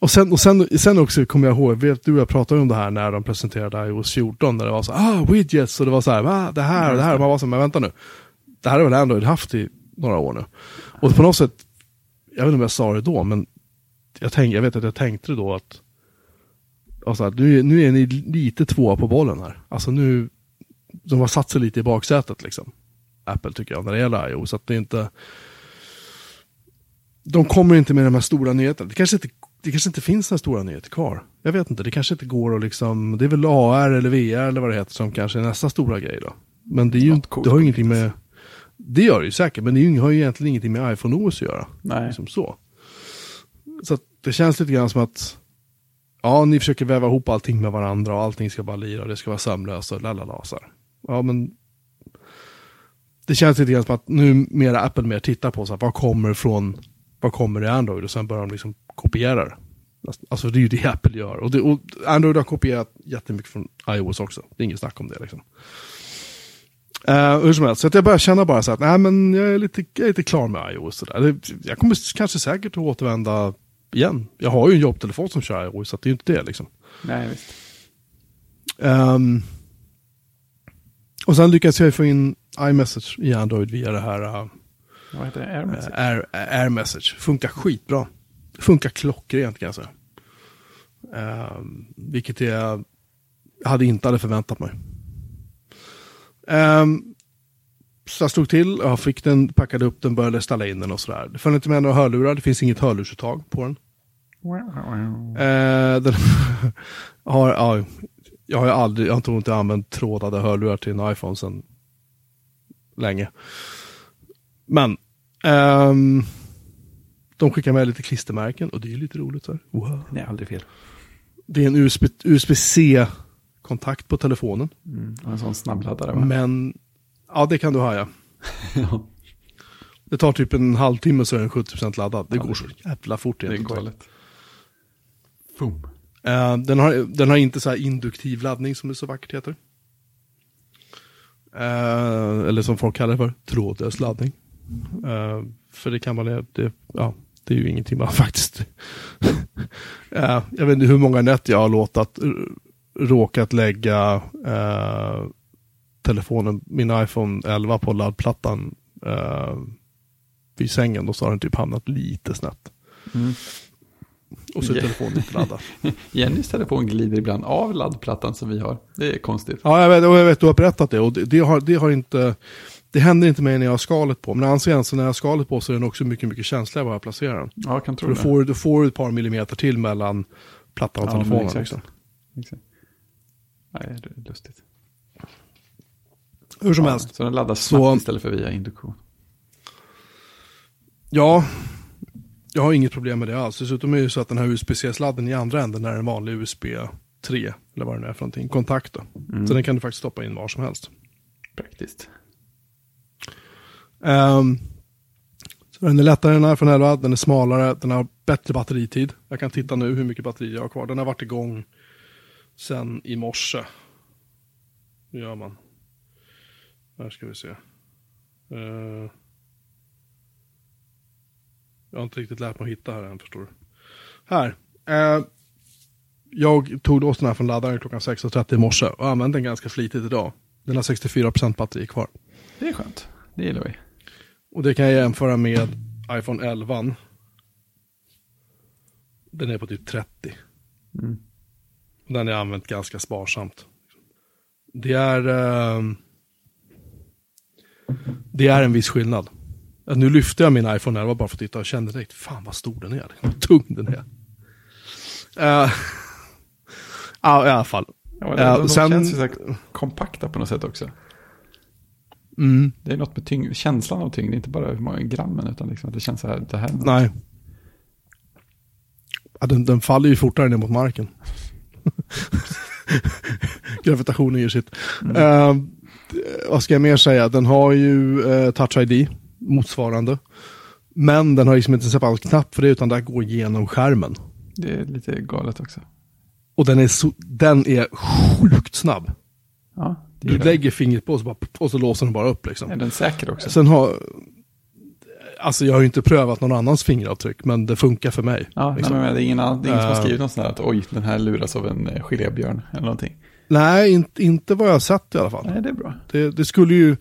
Och sen, och sen, sen också kommer jag ihåg, vet du jag pratade om det här när de presenterade iOS 14, när det var så ah, widgets, och det var så här, ah, det här och det här, och man var så här, men vänta nu. Det här har väl Android haft i några år nu. Och på något sätt, jag vet inte om jag sa det då, men jag, tänk, jag vet att jag tänkte då att alltså, nu, nu är ni lite tvåa på bollen här. Alltså nu, de har satt sig lite i baksätet liksom. Apple tycker jag, när det gäller iOS. Så att det är inte... De kommer inte med de här stora nyheterna. Det kanske inte, det kanske inte finns några stora nyheter kvar. Jag vet inte, det kanske inte går att liksom... Det är väl AR eller VR eller vad det heter som kanske är nästa stora grej då. Men det är ju Ja, inte, coolt det har ju ingenting med... Det gör det ju säkert, men det ju- har ju egentligen ingenting med iPhone OS att göra. Nej. Liksom så. Så det känns lite grann som att ja, ni försöker väva ihop allting med varandra och allting ska bara lira och det ska vara sömlöst och lalala. så här. Ja, men det känns lite grann som att nu mer Apple mer tittar på så här, vad kommer från, vad kommer i Android och sen börjar de liksom kopiera det. Alltså det är ju det Apple gör. Och, det, och Android har kopierat jättemycket från iOS också. Det är inget snack om det liksom. Uh, hur som helst, så att jag börjar känna bara så att nej, men jag är lite, jag är lite klar med iOS. Så där. Jag kommer kanske säkert att återvända igen. Jag har ju en jobbtelefon som kör iOS, så det är ju inte det liksom. Nej, visst. Ehm, och sen lyckades jag få in iMessage i Android via det här uh, vad heter det? AirMessage? Air, eh, eh, Air Message. Funkar skitbra. Funkar klockrent kan jag säga. Uh, vilket jag hade inte hade förväntat mig. Um, så jag slog till, jag fick den, packade upp den, började ställa in den och sådär. Det följde inte med några hörlurar, det finns inget hörlursuttag på den. Uh, den har, ja, jag har ju aldrig, jag tror inte jag använt trådade hörlurar till en iPhone sedan länge. Men ehm, de skickar med lite klistermärken och det är lite roligt. Så här. Wow. Det är aldrig fel. Det är en USB, USB-C-kontakt på telefonen. Mm. En sån snabbladdare va? Men ja, det kan du ha ja. ja, Det tar typ en halvtimme så är den 70% laddad. Det Ja, går så jävla fort det är galet. Boom. Eh, den, har, den har inte så här induktiv laddning som det så vackert heter. Eh, eller som folk kallar det för, trådlös laddning. Eh, för det kan man, det, ja, det är ju ingenting man faktiskt... Eh, jag vet inte hur många nät jag har låtit, råkat lägga eh, telefonen, min iPhone 11 på laddplattan eh, vid sängen. Då så har den typ hamnat lite snett. Mm. Och så är telefonen inte laddad. Jennys telefon glider ibland av laddplattan som vi har. Det är konstigt. Ja, jag vet, och jag vet du har berättat det. Och det, det, har, det har inte... Det händer inte mig när jag har skalet på. Men anser jag så när jag har skalet på så är den också mycket, mycket känsligare var jag placerar den. Ja, jag kan tro Då det. får, då får du ett par millimeter till mellan plattan och Ja, telefonen. exakt. Liksom. Exakt. Nej, det är lustigt. Hur som Ja, helst. Så den laddas Så- snabbt istället för via induktion. Ja, jag har inget problem med det alls. Dessutom är det ju så att den här USB-C-sladden i andra änden är en vanlig USB 3. Eller vad det nu är för någonting. Kontakt då. Mm. Så den kan du faktiskt stoppa in var som helst. Praktiskt. Um, så den är lättare än iPhone 11, den är smalare, den har bättre batteritid. Jag kan titta nu hur mycket batteri jag har kvar. Den har varit igång sen i morse. Hur gör man? Här ska vi se. Uh, jag har inte riktigt lärt mig att hitta här än, förstår du. Här. Uh, jag tog loss den här från laddaren klockan 6.30 i morse och använde den ganska flitigt idag. Den har 64% batteri kvar. Det är skönt. Det gillar vi. Och det kan jag jämföra med iPhone 11. Den är på typ 30. Mm. Den är använt ganska sparsamt. Det är... ehm, det är en viss skillnad. Nu lyfte jag min iPhone 11 bara för att titta och kände direkt, fan vad stor den är. Vad tung den är. Eh, Ja, i alla fall. Ja, de, Ja, de sen- känns ju så kompakta på något sätt också. Mm, Det är något med tyngd, känslan av tyngd, inte bara hur många grammen, utan liksom att det känns så här, det här är något. nej. Ja, den, den faller ju fortare ner mot marken. Gravitationen gör sitt. Eh, vad ska jag mer säga? Den har ju uh, Touch ID, motsvarande. Men den har liksom inte en separat knapp för det, utan det går genom skärmen. Det är lite galet också. Och den är, så, den är sjukt snabb. Ja, Du lägger fingret på och så, bara, och så låser den bara upp liksom. Är den säker också? Sen har... Alltså jag har ju inte prövat någon annans fingeravtryck, men det funkar för mig. Ja, liksom. nej, men det är ingen, annan, det är ingen som har Eh. skrivit något sånt här att oj, den här luras av en eh, gelébjörn eller någonting. Nej, inte, inte vad jag har sett i alla fall. Nej, det är bra. Det, det skulle ju...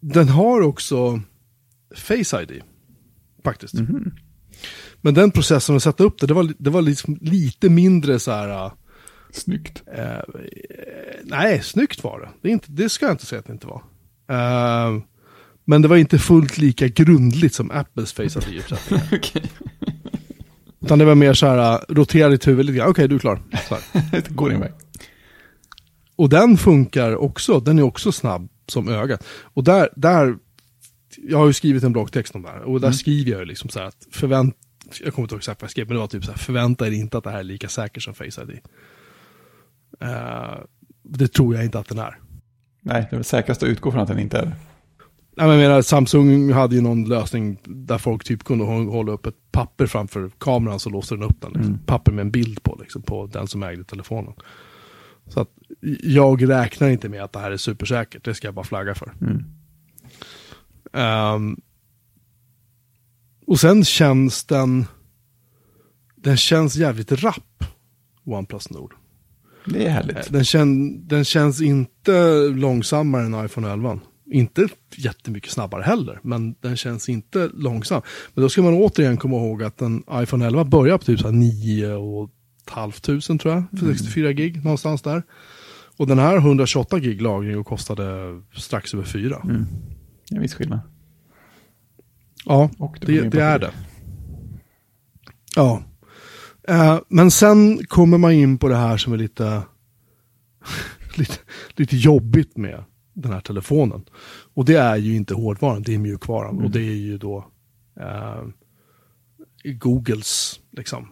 Den har också Face ID. Faktiskt. Mhm. Men den processen att sätta upp det, det var, det var liksom lite mindre så här... Snyggt. Eh, nej, snyggt var det. Det, inte, det ska jag inte säga att det inte var. Eh, men det var inte fullt lika grundligt som Apples Face ID-uppsättning. Okej, Utan det var mer så här, uh, rotera ditt huvud lite grann. Okej, du är klar. Så här. det går din väg. Och den funkar också, den är också snabb som ögat. Och där, där, jag har ju skrivit en bloggtext om det här. Och där skriver jag ju liksom så här att förvänt, jag kommer inte ihåg exakt vad jag skrev, men det var typ så här, förvänta er inte att det här är lika säkert som Face ID. Eh, det tror jag inte att den är. Nej, det är väl säkrast att utgå från att den inte är det. Nej, men Jag menar, Samsung hade ju någon lösning där folk typ kunde hå- hålla upp ett papper framför kameran så låste den upp den. Liksom. Mm. Papper med en bild på, liksom, på den som ägde telefonen. Så att jag räknar inte med att det här är supersäkert, det ska jag bara flagga för. Mm. Ehm, och sen känns den, den känns jävligt rapp, OnePlus Nord. Det är Eh, härligt. Den, kän, den känns inte långsammare än iPhone 11. Inte jättemycket snabbare heller, men den känns inte långsam. Men då ska man återigen komma ihåg att en iPhone 11 börjar på typ så här 9 och tusen tror jag, för 64 gig, någonstans där. Och den här 128 gig lagring och kostade strax över 4. Mm. Det en viss skillnad. Ja, det, mer det är det. Ja. Eh, men sen kommer man in på det här som är lite, lite, lite jobbigt med den här telefonen. Och det är ju inte hårdvaran, det är mjukvaran. Mm. Och det är ju då eh, Googles, liksom.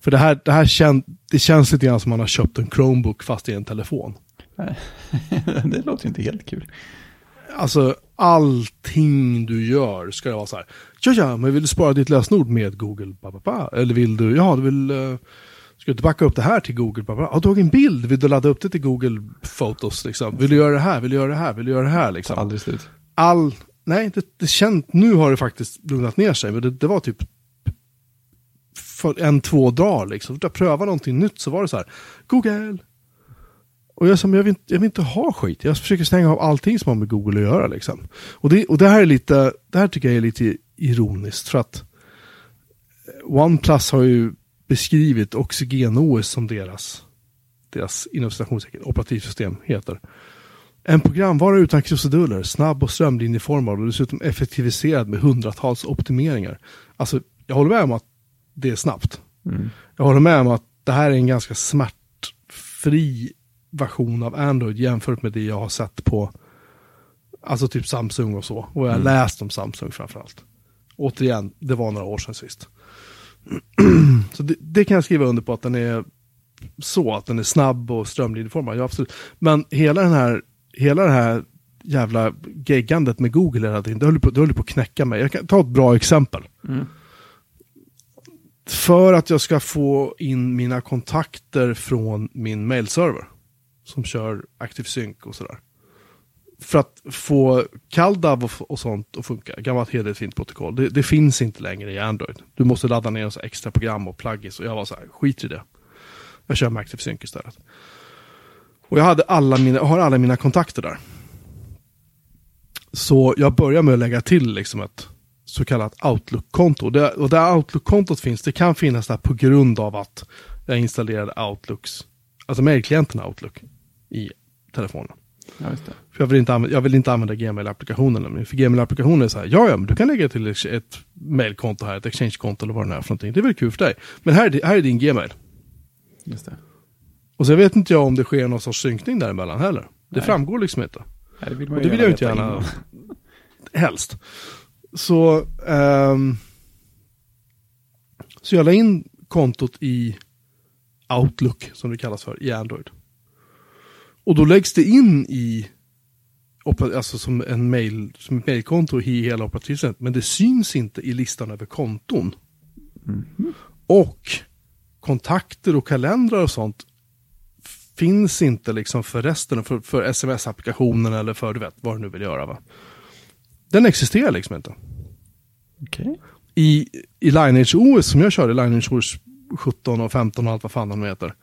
För det här, det här kän, det känns lite grann som man har köpt en Chromebook fast i en telefon. det låter inte helt kul. Alltså allting du gör ska det vara så här. Ja, ja, men vill du spara ditt lösenord med Google? Ba, ba, ba. Eller vill du, ja, du vill, uh, ska du backa upp det här till Google? Ba, ba. Ja, du har en bild, vill du ladda upp det till Google Photos? Liksom? Vill du göra det här, vill du göra det här, vill du göra det här? Liksom? Aldrig slut. All, nej, det, det känt, nu har det faktiskt lugnat ner sig, men det, det var typ för en, två dagar liksom. Jag prövade någonting nytt så var det så här, Google. Och jag sa, jag vill, inte, jag vill inte ha skit. Jag försöker stänga av allting som har med Google att göra liksom. Och det, och det här är lite, det här tycker jag är lite ironiskt för att OnePlus har ju beskrivit Oxygen-OS som deras, deras inom operativsystem heter. En programvara utan krusiduller, snabb och strömlinjeformad och dessutom effektiviserad med hundratals optimeringar. Alltså, jag håller med om att det är snabbt. Mm. Jag håller med om att det här är en ganska smärtfri version av Android jämfört med det jag har sett på alltså typ Samsung och så. Och jag har Mm. läst om Samsung framförallt. Återigen, det var några år sedan sist. så det, det kan jag skriva under på att den är så, att den är snabb och strömlinjeformad. Ja, absolut. Men hela den här, hela det här jävla geggandet med Google hela tiden, det höll på, det höll på att knäcka mig. Jag kan ta ett bra exempel. Mm. För att jag ska få in mina kontakter från min mailserver. Som kör ActiveSync och sådär. För att få CalDAV och, och sånt att funka, gammalt hederligt fint protokoll, det, det, finns inte längre i Android. Du måste ladda ner en så extra program och plugins och jag var så här, skit i det. Jag kör med ActiveSync typ istället. Och jag hade alla mina, har alla mina kontakter där. Så jag börjar med att lägga till liksom ett så kallat Outlook-konto. Det, och där Outlook-kontot finns, det kan finnas där på grund av att jag installerade Outlooks, alltså mejlklienten Outlook i telefonen. Ja. För jag vill inte använda, jag vill inte använda Gmail-applikationen. För Gmail-applikationen är så här, ja ja, men du kan lägga till ett, mailkonto här, ett exchange-konto eller vad det är för någonting. Det är väl kul för dig. Men här här är din Gmail. Just det. Och så vet inte jag om det sker någon sorts synkning däremellan heller. Det Nej. framgår liksom inte. Nej, det vill Och det vill jag inte gärna, innan. helst. Så, ehm, så jag la in kontot i Outlook, som det kallas för, i Android. Och då läggs det in i, alltså som en mail, som ett mailkonto i hela operativsystemet, men det syns inte i listan över konton. Och kontakter och kalendrar och sånt finns inte liksom för resten, för, för sms-applikationen eller för du vet vad du nu vill göra. Va? Den existerar liksom inte. Okej. I, i Lineage OS som jag körde, Lineage OS 17 och 15 och allt vad fan de heter.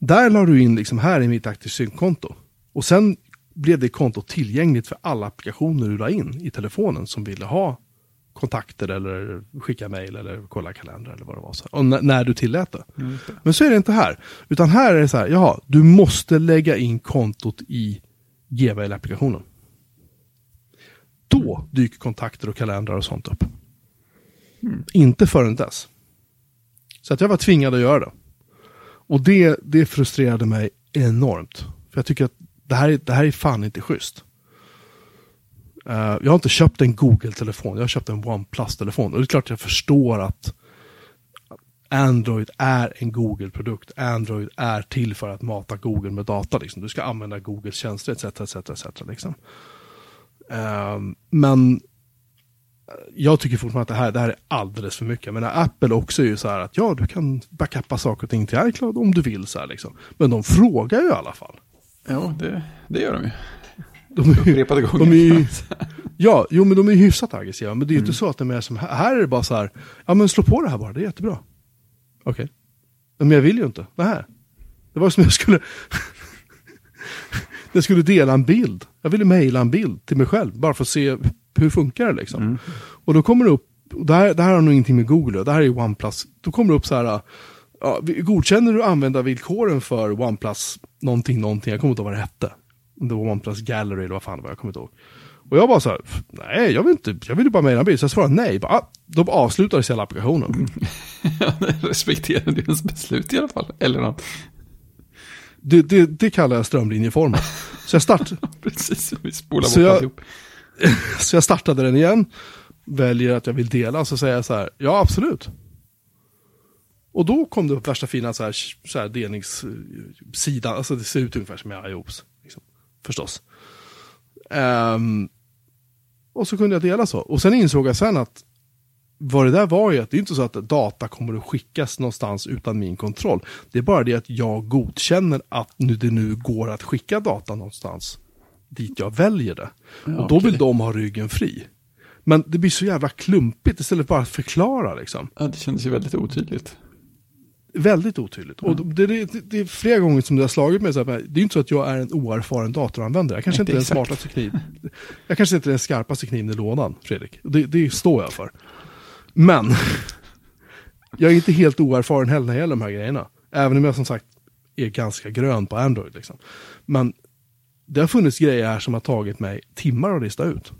Där la du in liksom, här är mitt ActiveSync-konto. Och sen blev det kontot tillgängligt för alla applikationer du la in i telefonen som ville ha kontakter eller skicka mejl eller kolla kalender eller vad det var. Så. Och när du tillät det. Det. Men så är det inte här. Utan här är det så här, jaha, du måste lägga in kontot i Gmail-applikationen. Då dyker kontakter och kalendrar och sånt upp. Inte förrän dess. Så att jag var tvingad att göra det. Och det, det frustrerade mig enormt. För jag tycker att det här, är- det här är fan inte schysst. Uh, jag har inte köpt en Google-telefon, jag har köpt en OnePlus-telefon. Och det är klart jag förstår att Android är en Google-produkt. Android är till för att mata Google med data. Liksom. Du ska använda Googles tjänster etc. etc, etc liksom. uh, men jag tycker fortfarande att det här, det här är alldeles för mycket. Men Apple också är ju så här att ja, du kan backuppa saker och ting till iCloud om du vill. Så här, liksom. Men de frågar ju i alla fall. Jo, det, det gör de ju. De är, Upprepade gånger. de är ja, jo men de är ju hyfsat aggressiva. Men det är ju inte så att de är som, här är det bara så här, ja men slå på det här bara, det är jättebra. Okej. Men jag vill ju inte, det här. Det var som jag skulle, jag skulle dela en bild. Jag ville mejla en bild till mig själv, bara för att se hur funkar det liksom. Mm. Och då kommer det upp, och det här, det här har nog ingenting med Google det här är OnePlus. Då kommer det upp så här, ja, godkänner du användarvillkoren för OnePlus någonting, någonting, jag kommer inte ihåg vad det hette. Om det var OnePlus Gallery eller vad fan det var, jag kommer inte ihåg. Och jag bara så här, nej jag vill inte, jag vill bara mejla en bild. Så jag svarade nej, bara, ah, de avslutades hela applikationen. Det respekterar deras beslut i alla fall. Eller något. Det, det, det kallar jag strömlinjeformat. Så jag, start, Precis, vi spolar Så bort jag- alltihop. så jag startade den igen. Väljer att jag vill dela, så säger jag så här, ja absolut. Och då kom det upp värsta fina så här, så här delningssidan, eh, alltså det ser ut ungefär som i iOS. Liksom, förstås. Um, och så kunde jag dela så. Och sen insåg jag sen att vad det där var ju att det är inte så att data kommer att skickas någonstans utan min kontroll. Det är bara det att jag godkänner att nu det nu går att skicka data någonstans dit jag väljer det. Ja, och då vill de ha ryggen fri. Men det blir så jävla klumpigt istället för bara att förklara liksom. Ja, det kändes ju väldigt otydligt. Väldigt otydligt. Och det, det, det är flera gånger som det har slagit mig. Så här, det är inte så att jag är en oerfaren datoranvändare. Jag kanske inte är den smartaste kniv. Jag kanske inte är den skarpaste kniven i lådan, Fredrik. Det, det står jag för. Men, jag är inte helt oerfaren heller när det gäller de här grejerna. Även om jag som sagt är ganska grön på Android. Liksom. Men det har funnits grejer här som har tagit mig timmar att lista ut.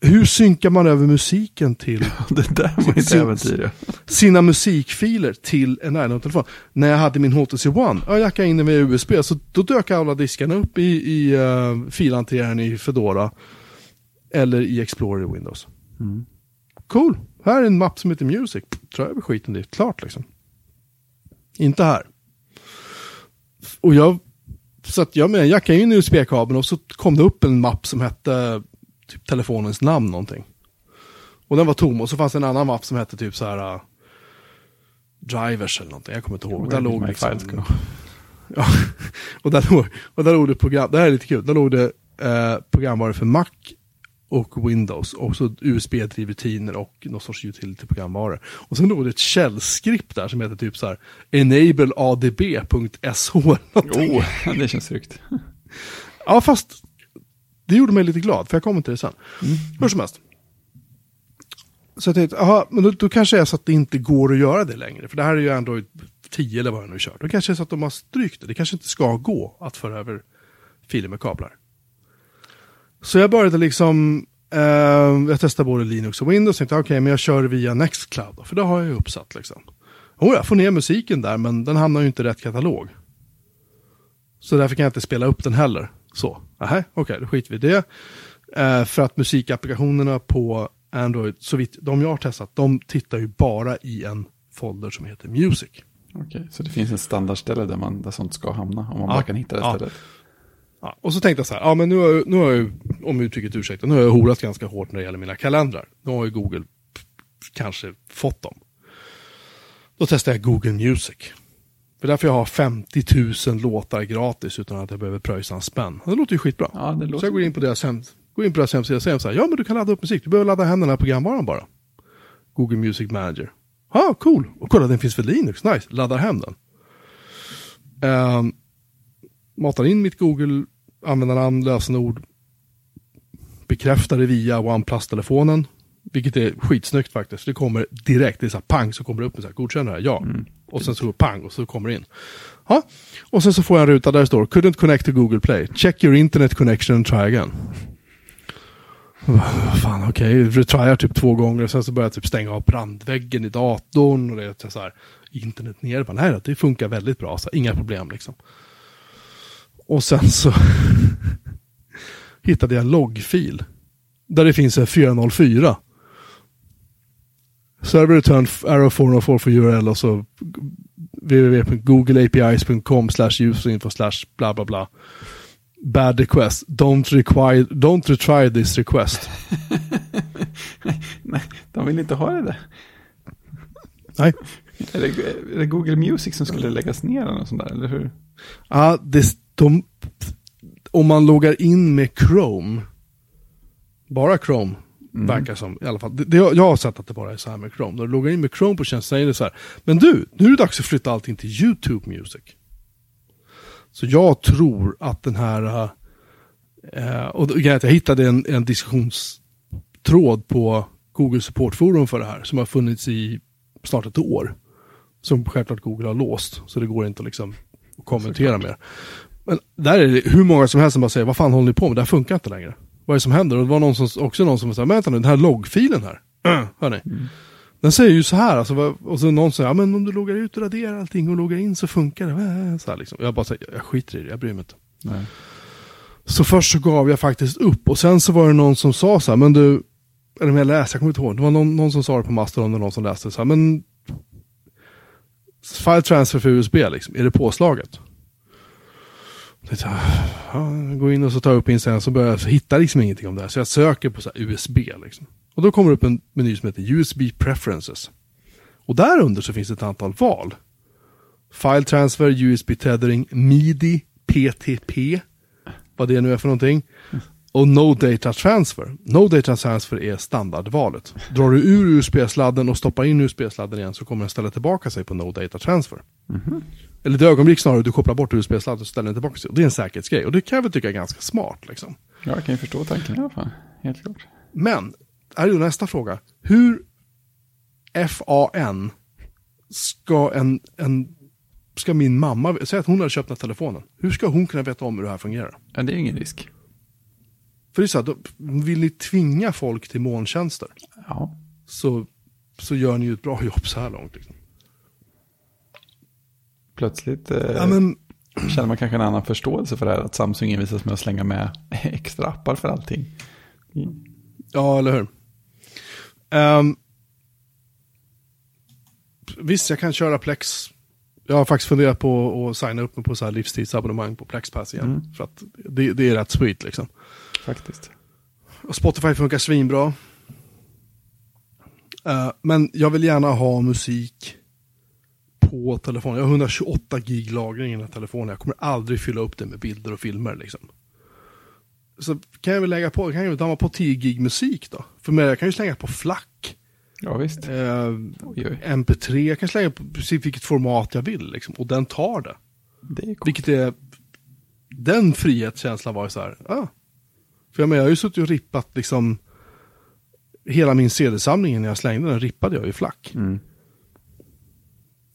Hur synkar man över musiken till Det där var Sin- äventyr. ja. sina musikfiler till en iPhone-telefon. När jag hade min HTC One, jag jackade in den via USB, så då dök alla diskarna upp i, i uh, filhanteraren i Fedora. Eller i Explorer i Windows. Mm. Cool, här är en mapp som heter Music. Dra över skiten dit, klart liksom. Inte här. Och jag, så att jag med, jackade in USB-kabeln och så kom det upp en mapp som hette typ telefonens namn någonting. Och den var tom och så fanns det en annan mapp som hette typ så här uh, Drivers eller någonting, jag kommer inte ihåg. Where Där låg liksom? Ja, och där låg, och där låg det program, det här är lite kul, där låg det eh, programvaror för Mac och Windows och så USB-drivrutiner och någon sorts utility-programvaror. Och sen låg det ett källskript där som heter typ så här enableadb.sh. Oh, det känns tryggt. Ja, fast det gjorde mig lite glad, för jag kommer till det sen. Mm. Hur som helst. Så jag tänkte, aha, men då, då kanske det är så att det inte går att göra det längre. För det här är ju ändå 10 eller vad jag nu kör. Då kanske det är så att de har strykt det. Det kanske inte ska gå att föra över filer med kablar. Så jag började liksom, eh, jag testade både Linux och Windows. Tänkte, okej, men jag kör via Nextcloud. För det har jag ju uppsatt liksom. Oh, jag får ner musiken där, men den hamnar ju inte i rätt katalog. Så därför kan jag inte spela upp den heller. Så, okej, då skiter vi i det. Eh, för att musikapplikationerna på Android, så vitt de jag har testat, de tittar ju bara i en folder som heter Music. Okej, så det finns ett standardställe där, man, där sånt ska hamna. Om man Ja, bara kan hitta det ja. stället. Ja, och så tänkte jag så här, ja men nu har jag, nu har jag om uttrycket ursäkta, nu har jag horat ganska hårt när det gäller mina kalendrar. Nu har ju Google kanske fått dem. Då testade jag Google Music. För därför jag har 50 000 låtar gratis utan att jag behöver pröjsa en spänn. Det låter ju skitbra. Ja, det Så låter... jag går in på deras, hem, går in på deras hemsida och säger så här, ja men du kan ladda upp musik, du behöver ladda hem den här programvaran bara. Google Music Manager. Ja, cool. Och kolla, den finns för Linux, nice, laddar hem den. Ehm, matar in mitt Google användarnamn, lösenord. Bekräftar det via OnePlus-telefonen. Vilket är skitsnyggt faktiskt. Det kommer direkt, det är så här pang så kommer det upp med så här, godkänner det här, ja. Och sen så pang och så kommer det in. Ja. Och sen så får jag en ruta där det står Couldn't connect to Google Play. Check your internet connection and try again. Fan okej, okay. retryar typ två gånger och sen så börjar jag typ stänga av brandväggen i datorn och det är så här internet ner. Bara, nej det funkar väldigt bra, så inga problem liksom. Och sen så hittade jag en loggfil. Där det finns en 404. Server return arrow 404 för URL och så www.googleapis.com slash userinfo slash bla bla bla. Bad request. Don't require, don't retry this request. Nej, de vill inte ha det där. Nej. Är det, är det Google Music som skulle läggas ner eller något sånt där, eller hur? Ja, det, de, om man loggar in med Chrome, bara Chrome, Mm. verkar som i alla fall. Det, det, jag har sett att det bara är så här med Chrome. När du loggar in med Chrome på tjänsten säger det så här, men du, nu är det dags att flytta allting till YouTube Music. Så jag tror att den här, eh, och jag hittade en, en diskussionstråd på Google supportforum för det här, som har funnits i snart ett år. Som självklart Google har låst, så det går inte att liksom kommentera mer. Men där är det hur många som helst som bara säger, vad fan håller ni på med? Det här funkar inte längre. Vad är det som händer? Och det var någon som, också någon som sa, men vänta nu, den här loggfilen här, hörni. Den säger ju så här, alltså, och så någon säger, ja men om du loggar ut och raderar allting och loggar in så funkar det. Så här, liksom. Jag bara säger, jag skiter i det, jag bryr mig inte. Nej. Så först så gav jag faktiskt upp och sen så var det någon som sa så här, men du, eller om jag läste, jag kommer inte ihåg, det var någon, någon som sa det på Mastodon och någon som läste så här, men file transfer för USB liksom, är det påslaget? Så, jag går in och så tar jag upp Instagram så börjar jag hitta liksom ingenting om det här. Så jag söker på så här USB liksom. Och då kommer det upp en meny som heter USB Preferences. Och där under så finns det ett antal val. File Transfer, USB Tethering, MIDI, PTP, vad det nu är för någonting. Och No Data Transfer. No Data Transfer är standardvalet. Drar du ur USB-sladden och stoppar in USB-sladden igen så kommer den ställa tillbaka sig på No Data Transfer. Mhm. Eller det ögonblick snarare du kopplar bort USB-sladden och ställer den tillbaka det är en säkerhetsgrej. Och det kan jag väl tycka är ganska smart. Liksom. Ja, jag kan ju förstå tanken i alla fall. Helt klart. Men, här är ju nästa fråga. Hur FAN ska en, en ska min mamma, säg att hon hade köpt den här telefonen. Hur ska hon kunna veta om hur det här fungerar? Ja, det är ingen risk. För det är så här, då, vill ni tvinga folk till molntjänster Ja, så, så gör ni ju ett bra jobb så här långt. Liksom. Plötsligt eh, Ja, men, känner man kanske en annan förståelse för det här. Att Samsung envisas med att slänga med extra appar för allting. Mm. ja, eller hur? Ehm, visst, jag kan köra Plex. Jag har faktiskt funderat på att signa upp mig på så här livstidsabonnemang på Plexpass igen. Mm. För att det, det är rätt sweet liksom. Faktiskt. Och Spotify funkar svinbra. Eh, men jag vill gärna ha musik på telefonen. Jag har 128 gig lagring i den här telefonen. Jag kommer aldrig fylla upp det med bilder och filmer. Liksom. Så kan jag väl lägga på, kan jag väl damma på 10 gig musik då? För mig, jag kan ju slänga på flack, Ja, visst. eh, Oj, oj. MP3, jag kan slänga på precis vilket format jag vill. Liksom, och den tar det. Det är. Vilket är, den frihetskänslan var ju så här, ah. För jag menar, jag har ju suttit och rippat liksom, hela min CD-samling när jag slängde den rippade jag i flack. Mm.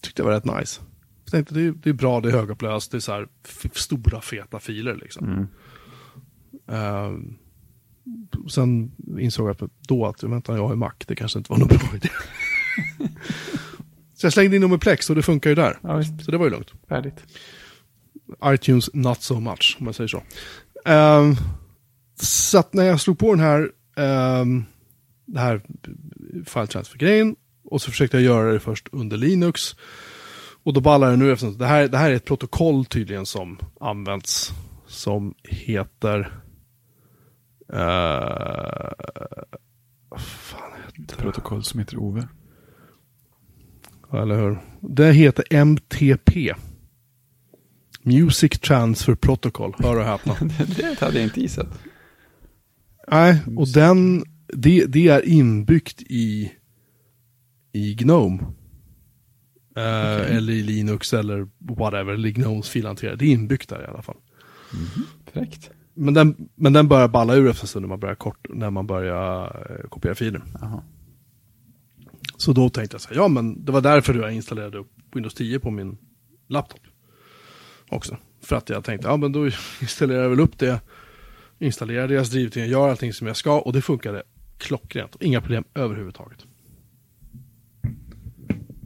Tyckte det var rätt nice. Jag tänkte det är, det är bra, det är högupplöst, det är så här stora feta filer liksom. Mm. Eh, sen insåg jag då att, vänta jag har Mac, det kanske inte var någon bra idé. så jag slängde in dem i Plex och det funkar ju där. Ja. Så det var ju lugnt. Färdigt. iTunes not so much, om man säger så. Ehm, så att när jag slog på den här, um, det här file transfer-grejen och så försökte jag göra det först under Linux. Och då ballar det nu efter det här, det här är ett protokoll tydligen som används som heter uh, fan heter Ett det? protokoll som heter Ove. Eller hur? Det heter MTP. Music Transfer Protocol, hör och häpna. det hade jag inte gissat. Nej, och den, det, det är inbyggt i, i Gnome. Eh, Okej. Eller i Linux eller whatever, eller Gnomes filhanterare. Det är inbyggt där i alla fall. Fräckt. Men den, men den börjar balla ur efter en stund när man börjar, kort, när man börjar eh, kopiera filer. Jaha. Så då tänkte jag så här, ja men det var därför jag installerade upp Windows 10 på min laptop. Också. För att jag tänkte, ja men då installerar jag väl upp det. Installerar deras drivtiden, gör allting som jag ska och det funkade klockrent. Inga problem överhuvudtaget.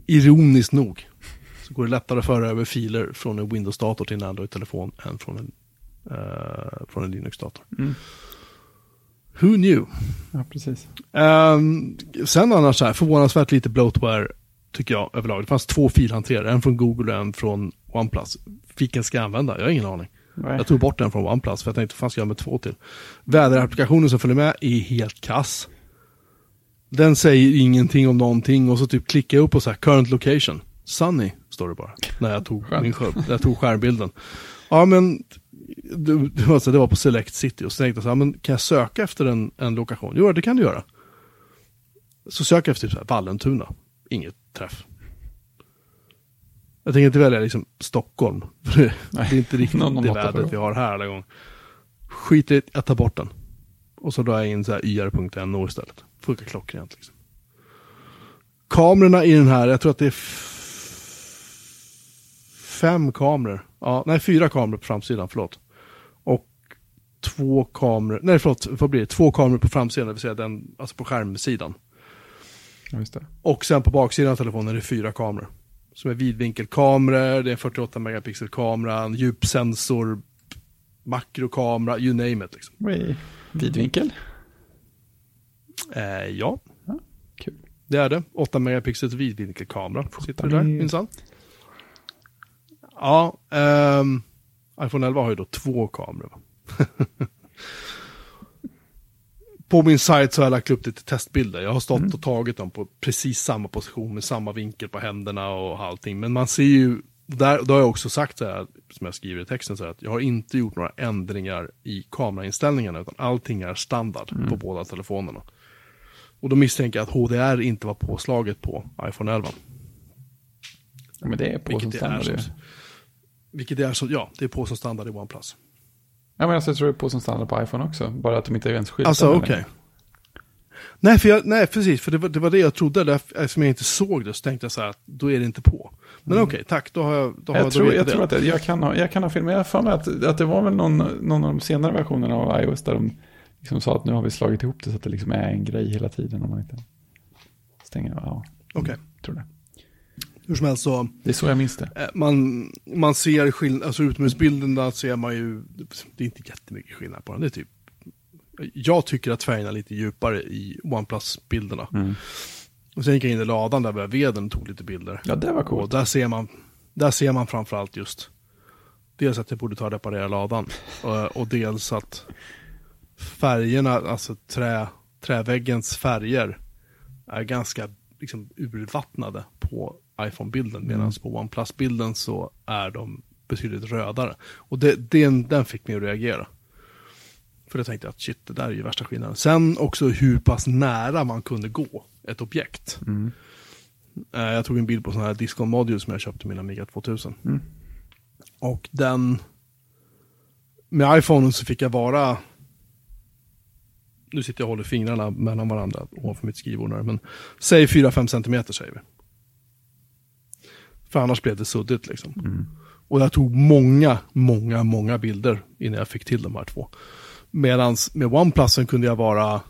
Ironiskt nog så går det lättare att föra över filer från en Windows-dator till en Android-telefon än från en, eh, från en Linux-dator. Mm. Who knew? Ja, precis. Ehm, sen annars så här, förvånansvärt lite bloatware tycker jag överlag. Det fanns två filhanterare, en från Google och en från OnePlus. Vilken ska jag använda? Jag har ingen aning. Nej. Jag tog bort den från OnePlus för jag tänkte, vad fan ska jag med två till? Väderapplikationen som följer med är helt kass. Den säger ingenting om någonting och så typ klickar jag upp på så här, current location. Sunny, står det bara. När jag tog, min skärm, när jag tog skärmbilden. Ja men, det, det, var, så, det var på Select City och så tänkte jag så här, men kan jag söka efter en, en lokation? Jo, det kan du göra. Så söker jag efter typ så här, Vallentuna. Inget träff. Jag tänker inte välja liksom Stockholm. För det, är inte riktigt det vädret vi har här alla gånger. Skit i jag tar bort den. Och så drar jag in så här yr.no istället. Funkar klockrent liksom. Kamerorna i den här, jag tror att det är fem kameror. Ja, nej, fyra kameror på framsidan, förlåt. Och två kameror, nej förlåt, vad blir det? Två kameror på framsidan, det vill säga den, alltså på skärmsidan. Ja, just det. Och sen på baksidan av telefonen är det fyra kameror. Som är vidvinkelkameror, det är en 48 megapixel kamera, en djupsensor, makrokamera, you name it. Liksom. Vidvinkel? Eh, ja, Kul. det är det. 8 megapixels vidvinkelkamera. Sitter det där minsann. Ja, ehm, iPhone 11 har ju då två kameror. på min sajt så har jag lagt upp lite testbilder. Jag har stått och tagit dem på precis samma position med samma vinkel på händerna och allting. Men man ser ju, där, då har jag också sagt så här, som jag skriver i texten, så här, att jag har inte gjort några ändringar i kamerainställningarna, utan allting är standard på båda telefonerna. Och då misstänker jag att HDR inte var påslaget på iPhone 11. Ja, men det är på som Vilket är standard. som, vilket det är som, ja, det är på som standard i OnePlus. Ja, men alltså, jag tror det är på som standard på iPhone också. Bara att de inte ens skyltar Alltså okej. det. Nej, för jag, nej, precis, för det var, det var det jag trodde, eftersom jag inte såg det så tänkte jag så här att då är det inte på. Men okej, tack, då har jag, då har Jag, jag, tror, jag det. tror att det, jag kan ha, jag kan ha fel, men jag har för mig att, att det var väl någon, någon av de senare versionerna av iOS där de liksom sa att nu har vi slagit ihop det så att det liksom är en grej hela tiden om man inte stänger. Ja, Okej, tror det. hur som helst så, Det är så jag minns det. eh, man, man ser skillnad, alltså utomhusbilden där ser man ju, det är inte jättemycket skillnad på den, det är typ, jag tycker att färgerna är lite djupare i OnePlus-bilderna. Mm. Och sen gick jag in i ladan där vid veden och tog lite bilder. Ja, det var Och coolt. där ser man, där ser man framförallt just, dels att jag borde ta och reparera ladan. Och, och dels att färgerna, alltså trä, träväggens färger, är ganska liksom, urvattnade på iPhone-bilden. Mm. Medan på OnePlus-bilden så är de betydligt rödare. Och det, den, den fick mig att reagera. För jag tänkte att shit, det där är ju värsta skillnaden. Sen också hur pass nära man kunde gå ett objekt. Mm. Eh, Jag tog en bild på sån här Discon Module som jag köpte min Amiga 2000. Mm. Och den... Med iPhonen så fick jag vara... Nu sitter jag och håller fingrarna mellan varandra ovanför mitt skrivbord här, men säg 4-5 centimeter säger vi. För annars blev det suddigt liksom. Mm. Och jag tog många, många, många bilder innan jag fick till de här två. Medan med OnePlusen kunde jag vara,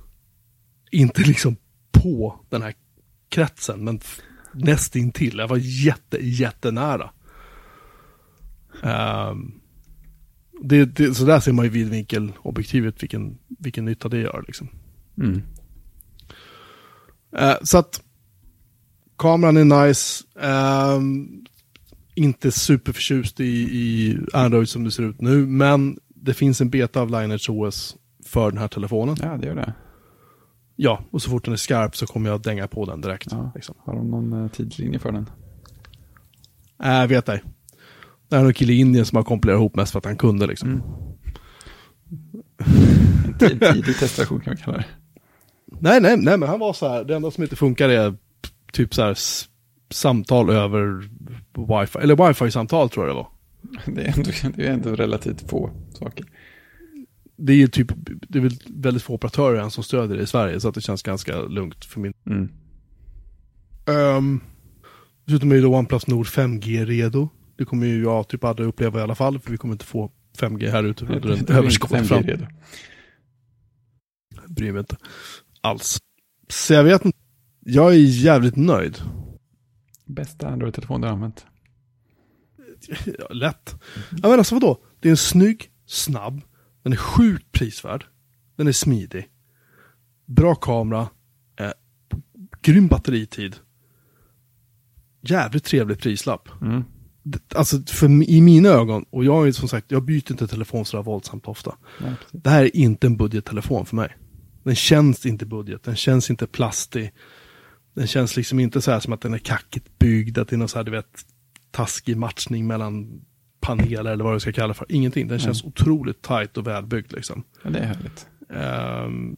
inte liksom på den här kretsen, men f- nästintill. Jag var jätte, jättenära. Um, det, det, så där ser man ju vidvinkelobjektivet vilken, vilken nytta det gör. Liksom. Mm. Eh, så att kameran är nice. Ehm, inte superförtjust i, i Android som det ser ut nu, men det finns en beta av Lineage OS för den här telefonen. Ja, det gör det. Ja, och så fort den är skarp så kommer jag dänga på den direkt. Ja. Liksom. Har de någon eh, tidslinje för den? Äh, jag vet ej. Det är någon kille i Indien som har kompilerat ihop mest för att han kunde liksom. Mm. En tid- tidig testversion kan vi kalla det. Nej, nej, nej, men han var så här, det enda som inte funkar är typ så här samtal över wifi, eller wifi-samtal tror jag det var. Det är ändå, det är ändå relativt få saker. det är ju typ, det är väl väldigt få operatörer än som stöder det i Sverige, så att det känns ganska lugnt för min. Mm. Um, dessutom är ju då OnePlus Nord 5G redo. Det kommer ju jag typ aldrig uppleva i alla fall, för vi kommer inte få 5G här ute under en överskådlig 5G framtid. redo. Bryr mig inte alls. Så jag vet inte, jag är jävligt nöjd. Bästa Android-telefon du har använt. Ja, lätt. Ja men alltså vadå? Det är en snygg, snabb, den är sjukt prisvärd, den är smidig, bra kamera, eh, grym batteritid, jävligt trevlig prislapp. Mm. Alltså för, i mina ögon, och jag är som sagt, jag byter inte telefon sådär våldsamt ofta. Precis. Det här är inte en budgettelefon för mig. Den känns inte budget, den känns inte plastig. Den känns liksom inte så här som att den är kackigt byggd, att det är någon så här, du vet, taskig matchning mellan paneler eller vad du ska kalla det för. Ingenting, den känns otroligt tight och välbyggd liksom. ja, det är härligt. Ehm,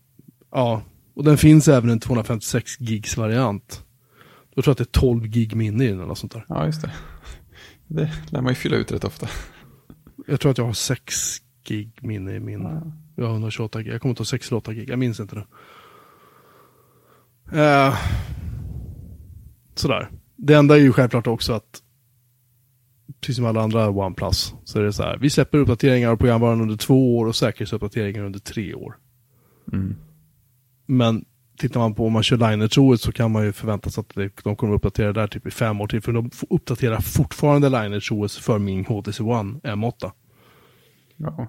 ja, och den finns även en 256 gigs variant. Då tror jag att det är 12 gig minne i den eller något sånt där. Ja, just det. Det lär man ju fylla ut rätt ofta. Jag tror att jag har 6 gig minne i min. Ja. Jag har 128 gig. Jag kommer inte ha 6 eller 8 gig. Jag minns inte det. Eh, sådär. Det enda är ju självklart också att precis som alla andra OnePlus så är det så här. Vi släpper uppdateringar av programvaran under två år och säkerhetsuppdateringar under tre år. Mm. Men tittar man på om man kör Lineage OS så kan man ju förvänta sig att det, de kommer att uppdatera där typ i fem år till. För de uppdaterar fortfarande Lineage OS för min HTC One M8. Ja.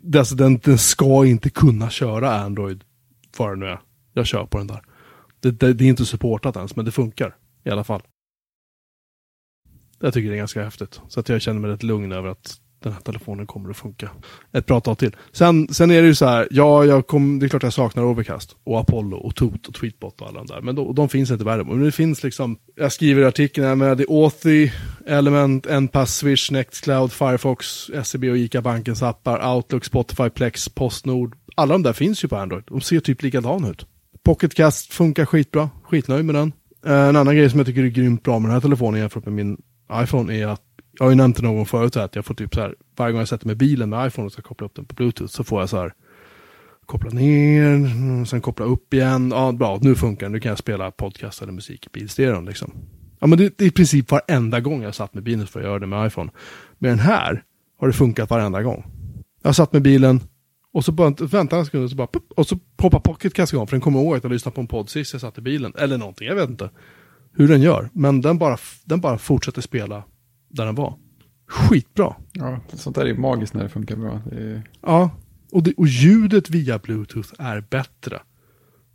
Det- alltså, den, den ska inte kunna köra Android vad det nu är. Jag kör på den där. Det, det, det är inte supportat ens, men det funkar i alla fall. Jag tycker det är ganska häftigt. Så att jag känner mig rätt lugn över att den här telefonen kommer att funka ett bra tag till. Sen, sen är det ju så här, ja, jag kom, det är klart jag saknar Overcast och Apollo och Toot och Tweetbot och alla de där. Men de, de finns inte i världen. Men det finns liksom, jag skriver i artikeln här med det är Authy, Element, Enpass, Swish, Nextcloud, Firefox, SEB och ICA Bankens appar, Outlook, Spotify, Plex, Postnord. Alla de där finns ju på Android. De ser typ likadana ut. Pocketcast funkar skitbra, skitnöjd med den. Eh, en annan grej som jag tycker är grymt bra med den här telefonen jämfört med min iPhone är att jag har ju nämnt det någon gång förut här, att jag får typ så här, varje gång jag sätter mig i bilen med iPhone och ska koppla upp den på Bluetooth så får jag så här, koppla ner, mm, sen koppla upp igen, ja bra, nu funkar den, nu kan jag spela podcast eller musik i bilstereon liksom. Ja men det, det är i princip varenda gång jag satt med bilen för att göra det med iPhone. Med den här har det funkat varenda gång. Jag satt med bilen och så bara väntar en sekund och så bara pup, och så hoppar pocketcast igång för den kommer ihåg att jag lyssnade på en podd sist jag satt i bilen. Eller någonting, jag vet inte hur den gör. Men den bara, den bara fortsätter spela där den var. Skitbra. Ja, sånt där är magiskt när det funkar bra. Det är... Ja, och, det, och ljudet via bluetooth är bättre.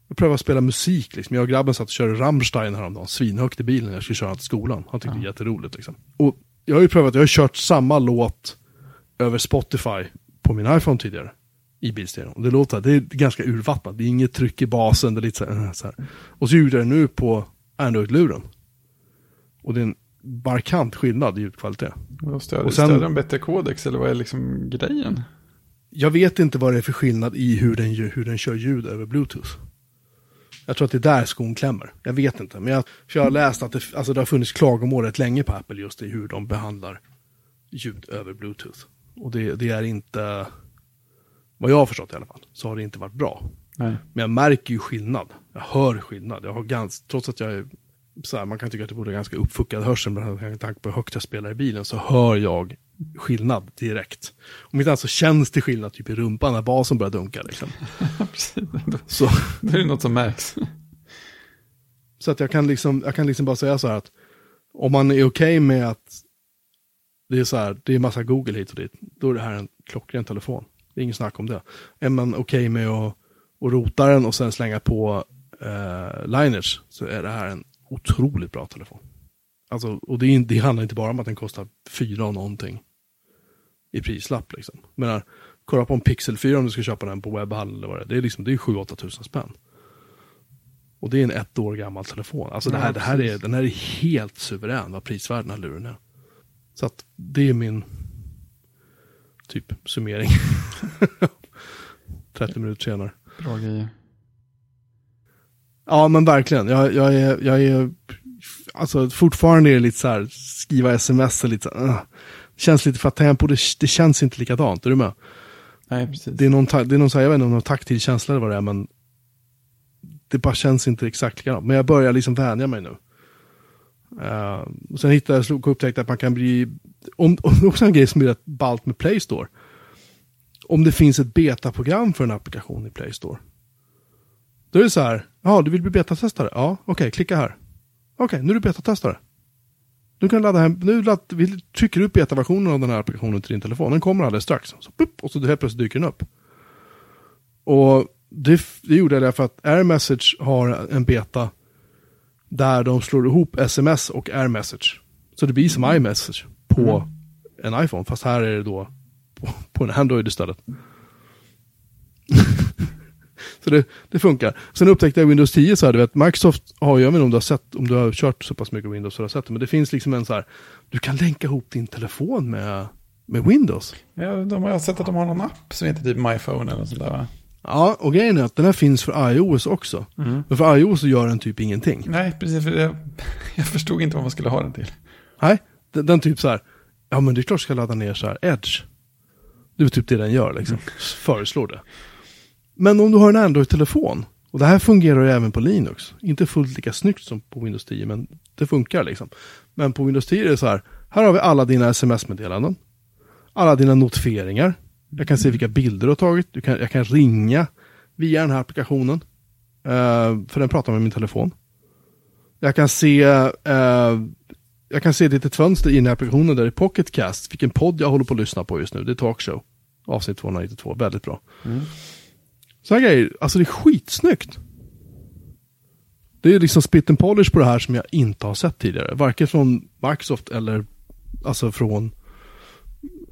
Jag prövade att spela musik, liksom. jag och grabben satt och körde Rammstein häromdagen, svinhögt i bilen när jag skulle köra till skolan. Han tyckte det var jätteroligt. Liksom. Och jag har ju prövat, jag har kört samma låt över Spotify på min iPhone tidigare. I bilstereon. Och det låter, det är ganska urvattnat, det är inget tryck i basen, det är lite så här, så här. Och så gjorde jag det nu på Android-luren. Och det är en markant skillnad i ljudkvalitet. Stöder, Och sen- stöder de bättre kodex eller vad är liksom grejen? Jag vet inte vad det är för skillnad i hur den, hur den kör ljud över bluetooth. Jag tror att det är där skon klämmer. Jag vet inte. Men jag, jag har läst att det, alltså det har funnits klagomål rätt länge på Apple just i hur de behandlar ljud över bluetooth. Och det, det är inte, vad jag har förstått i alla fall, så har det inte varit bra. Nej. Men jag märker ju skillnad. Jag hör skillnad. Jag har gans, trots att jag är så här, man kan tycka att det borde ganska uppfuckad hörsel med tanke på hur högt jag spelar i bilen, så hör jag skillnad direkt. Om inte så känns det skillnad typ i rumpan när basen börjar dunka. Liksom. Så, då är det något som märks. så att jag kan, liksom, jag kan liksom bara säga så här att om man är okej med att det är så här, det är massa Google hit och dit, då är det här en klockren telefon. Det är ingen snack om det. Är man okej med att, att rota den och sen slänga på eh, liners så är det här en otroligt bra telefon. Alltså, och det, det handlar inte bara om att den kostar fyra och någonting i prislapp. Liksom. Men kolla på en Pixel 4 om du ska köpa den på webbhall eller vad det är. Det är, liksom, det är 7-8 tusen spänn. Och det är en ett år gammal telefon. Alltså det här, det här är, den här är helt suverän vad prisvärdena luren är. Så att det är min typ summering. 30 minuter senare. Bra grejer. Ja men verkligen. Jag, jag, är, jag är, alltså fortfarande är det lite så här, skriva sms och lite så här, uh. Det känns lite för att tempo, det, det känns inte likadant. Är du med? Nej, precis. Det är någon, det är någon så här, jag vet inte om någon taktil känsla eller vad det är, men det bara känns inte exakt likadant. Men jag börjar liksom vänja mig nu. Uh, och sen hittade jag, slog, upptäckte att man kan bli, om, om det är också en grej som är rätt ballt med Play Store. Om det finns ett betaprogram för en applikation i Play Store. Då är det så här, ja du vill bli betatestare? Ja, okej, klicka här. Okej, nu är du betatestare. Du kan ladda hem, nu ladd, vi trycker upp betaversionen av den här applikationen till din telefon. Den kommer alldeles strax. Så, pup, och så helt plötsligt dyker den upp. Och det, det gjorde jag därför att AirMessage har en beta där de slår ihop sms och AirMessage. Så det blir som iMessage på en iPhone, fast här är det då på, på en Android istället. Så det, det funkar. Sen upptäckte jag Windows 10 så här, du vet, Microsoft har ju, jag vet inte om du har sett, om du har kört så pass mycket Windows så du har sett det, men det finns liksom en så här, du kan länka ihop din telefon med, med Windows. Ja, de har sett att de har någon app som heter typ MyPhone eller något sånt där va? Ja, och grejen är att den här finns för iOS också. Mm. Men för iOS så gör den typ ingenting. Nej, precis. För jag, jag förstod inte vad man skulle ha den till. Nej, den, den typ så här, ja men det är klart jag ska ladda ner så här Edge. Det är typ det den gör liksom, föreslår det. Men om du har en Android-telefon, och det här fungerar ju även på Linux, inte fullt lika snyggt som på Windows 10, men det funkar liksom. Men på Windows 10 är det så här, här har vi alla dina sms-meddelanden, alla dina notifieringar, jag kan se vilka bilder du har tagit, du kan, jag kan ringa via den här applikationen, eh, för den pratar med min telefon. Jag kan se eh, jag kan se ett litet fönster i den här applikationen där det är Pocketcast, vilken podd jag håller på att lyssna på just nu, det är Talkshow. Avsnitt 292, väldigt bra. Mm. Så här grejer, alltså det är skitsnyggt. Det är liksom spit and polish på det här som jag inte har sett tidigare. Varken från Microsoft eller alltså från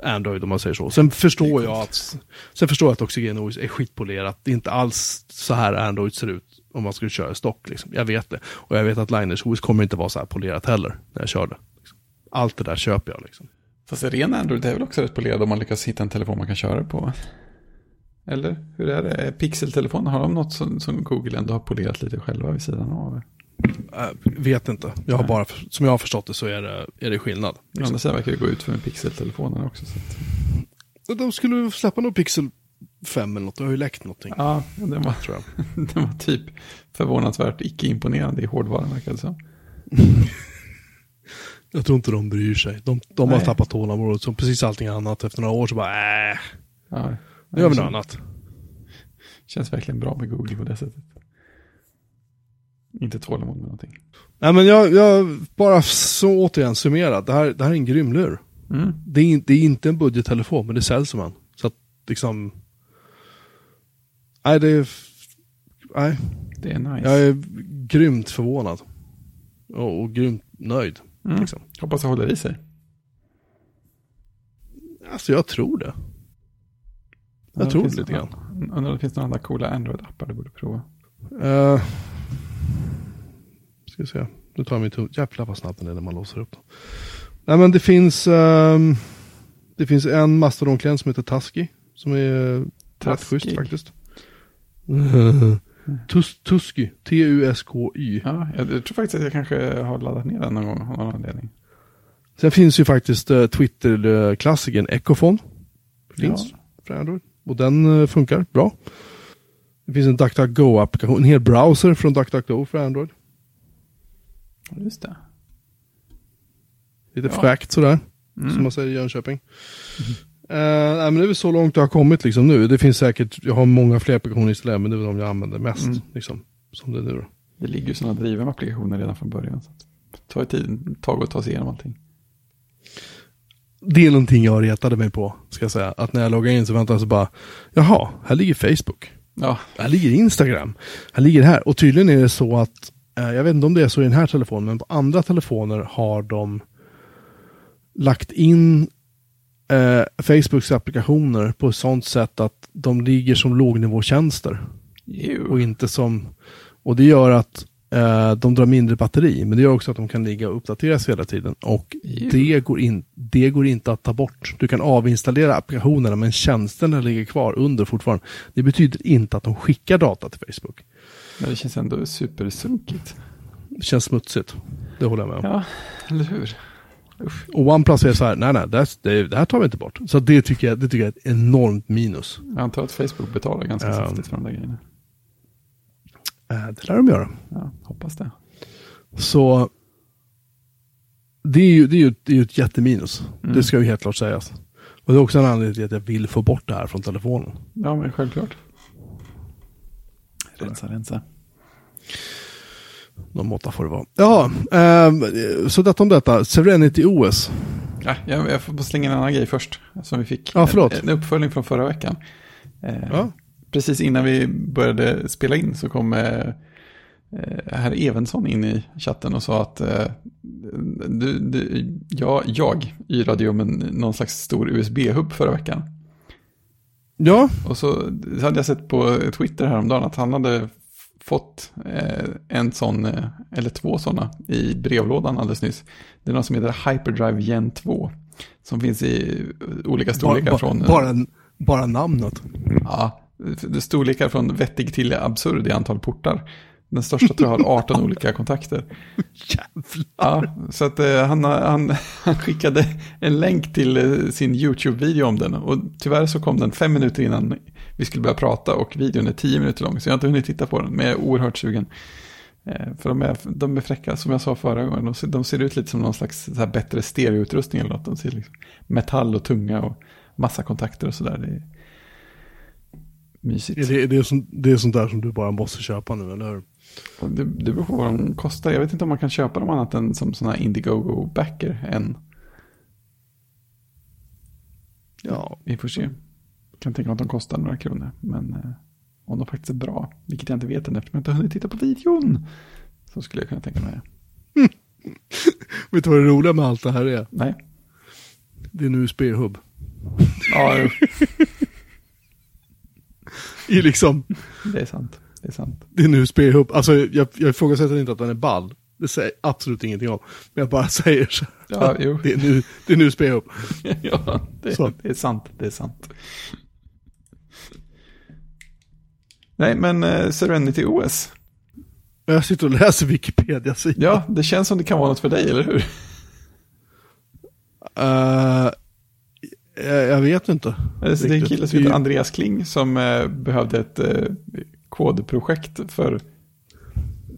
Android om man säger så. Sen förstår jag att Sen förstår jag att Oxygen OS är skitpolerat. Det är inte alls så här Android ser ut om man skulle köra stock. Liksom. Jag vet det. Och jag vet att Liners OS kommer inte vara så här polerat heller när jag kör det. Liksom. Allt det där köper jag liksom. Fast ren Android är väl också rätt polerad om man lyckas hitta en telefon man kan köra på? Eller hur är det? Pixeltelefon, har de något som, som Google ändå har polerat lite själva vid sidan av? Äh, vet inte. Jag har bara, som jag har förstått det så är det, är det skillnad. Liksom. sidan verkar det gå ut för med pixeltelefonen också. Så att, De skulle släppa någon Pixel 5 eller något. Det har ju läckt någonting. ja, den var, Tror jag. den var typ förvånansvärt icke-imponerande i hårdvaran verkar det som. Jag tror inte de bryr sig. De, de har tappat tålamodet som precis allting annat. Efter några år så bara äh, Ja, nu gör vi något annat. Känns verkligen bra med Google på det sättet. Inte tålamod med någonting. Nej men jag, jag bara så återigen summerat. Det här, det här är en grym lur. Mm. Det är, det är inte en budgettelefon men det säljs som en. Så att liksom. Nej det är. Nej, Det är nice. jag är grymt förvånad. Och, och grymt nöjd. mm. Liksom. Hoppas det håller i sig. Alltså jag tror det. Jag tror det lite finns grann. Undrar om det finns några andra coola Android-appar du borde prova. Uh, ska vi se. Nu tar jag min tum. Jävlar vad snabbt den är när man låser upp den. Nej men det finns. ehm, det finns en Mastodon-klient som heter Tusky. Som är rätt schysst faktiskt. Tus, Tusky. T-U-S-K-Y. Ja, jag, jag tror faktiskt att jag kanske har laddat ner den någon gång av någon anledning. Sen finns ju faktiskt uh, Twitter-klassikern Ecofon. Finns Ja. för Android. Och den eh, funkar bra. Det finns en DuckDuckGo-applikation. En hel browser från DuckDuckGo för Android. Just det. Lite Ja. fräckt sådär. Mm. som man säger i Jönköping. Eh, nej, men det är väl så långt det har kommit liksom nu. Det finns säkert, jag har många fler applikationer installerade, men det är väl de jag använder mest. Mm. Liksom, som det är nu då. Det ligger ju sådana driven applikationer redan från början. Så det tar ju tid, ett tag att ta sig igenom allting. Det är någonting jag retade mig på, ska jag säga. Att när jag loggar in så väntar jag så bara, jaha, här ligger Facebook. Ja, Här ligger Instagram. Här ligger det här. Och tydligen är det så att, eh, jag vet inte om det är så i den här telefonen, men på andra telefoner har de lagt in eh, Facebooks applikationer på ett sånt sätt att de ligger som lågnivåtjänster. och jo. inte som... Och det gör att eh, de drar mindre batteri, men det gör också att de kan ligga och uppdateras hela tiden. Och det går, in, det går inte att ta bort. Du kan avinstallera applikationerna, men tjänsterna ligger kvar under fortfarande. Det betyder inte att de skickar data till Facebook. Men det känns ändå supersunkigt. Det känns smutsigt. Det håller jag med om. Ja, eller hur? Usch. Och OnePlus är så här, nej nej, det, det, det här tar vi inte bort. Så det tycker, jag, det tycker jag är ett enormt minus. Jag antar att Facebook betalar ganska Ja. saftigt för de där grejerna. Eh, det lär de göra. Ja, hoppas det. Så det är ju, det är ju, det är ju ett jätteminus. Mm. Det ska ju helt klart sägas. Och det är också en anledning till att jag vill få bort det här från telefonen. Ja, men självklart. Rensa, rensa. Någon måtta får det vara. Ja, ehm, så detta om detta. Serenity OS. Ja, jag, jag får slänga en annan grej först. Som vi fick. Ja, förlåt. En, en uppföljning från förra veckan. Eh, Ja. Precis innan vi började spela in så kom eh, eh, herr Evensson in i chatten och sa att eh, du, du, ja, jag yrade ju om en, någon slags stor USB-hubb förra veckan. Ja, Och så, så hade jag sett på Twitter häromdagen att han hade fått eh, en sån, eh, eller två sådana, i brevlådan alldeles nyss. Det är något som heter Hyperdrive Gen 2. Som finns i olika bara, storlekar bara, från... bara, bara namnet. Ja, storlekar från vettig till absurd i antal portar. Den största tror jag har 18 olika kontakter. Jävlar. Ja, så att eh, han, han, han skickade en länk till eh, sin YouTube-video om den. Och tyvärr så kom den fem minuter innan vi skulle börja prata och videon är tio minuter lång. Så jag har inte hunnit titta på den, men jag är oerhört sugen. Eh, för de är, de är fräcka, som jag sa förra gången. De ser, de ser ut lite som någon slags så här bättre stereoutrustning eller något. De ser liksom metall och tunga och massa kontakter och sådär. Det är mysigt. Är det, är det, som, det är sånt där som du bara måste köpa nu, eller hur? Det, det beror på vad de kostar. Jag vet inte om man kan köpa dem annat än som sådana här Indiegogo-backer än. Ja, Vi får se. kan tänka mig att de kostar några kronor. Men eh, om de faktiskt är bra, vilket jag inte vet än eftersom jag inte har hunnit titta på videon, så skulle jag kunna tänka mig det. Vet du vad det roliga med allt det här är? Nej. Det är en USB-hub. Ja, I liksom, det är sant. Det är sant. det är en USB-hub. Alltså jag, jag ifrågasätter inte att den är ball. Det säger absolut ingenting om. Men jag bara säger så. Ja, jo. Det är en, det är en USB-hub. ja, det, det är sant. Det är sant. Nej, men eh, Serenity OS. Jag sitter och läser Wikipedia-sidan. Ja, det känns som det kan vara något för dig, eller hur? Eh, jag, vet inte. Det är en kille som heter Andreas Kling som eh, behövde ett eh, kodprojekt för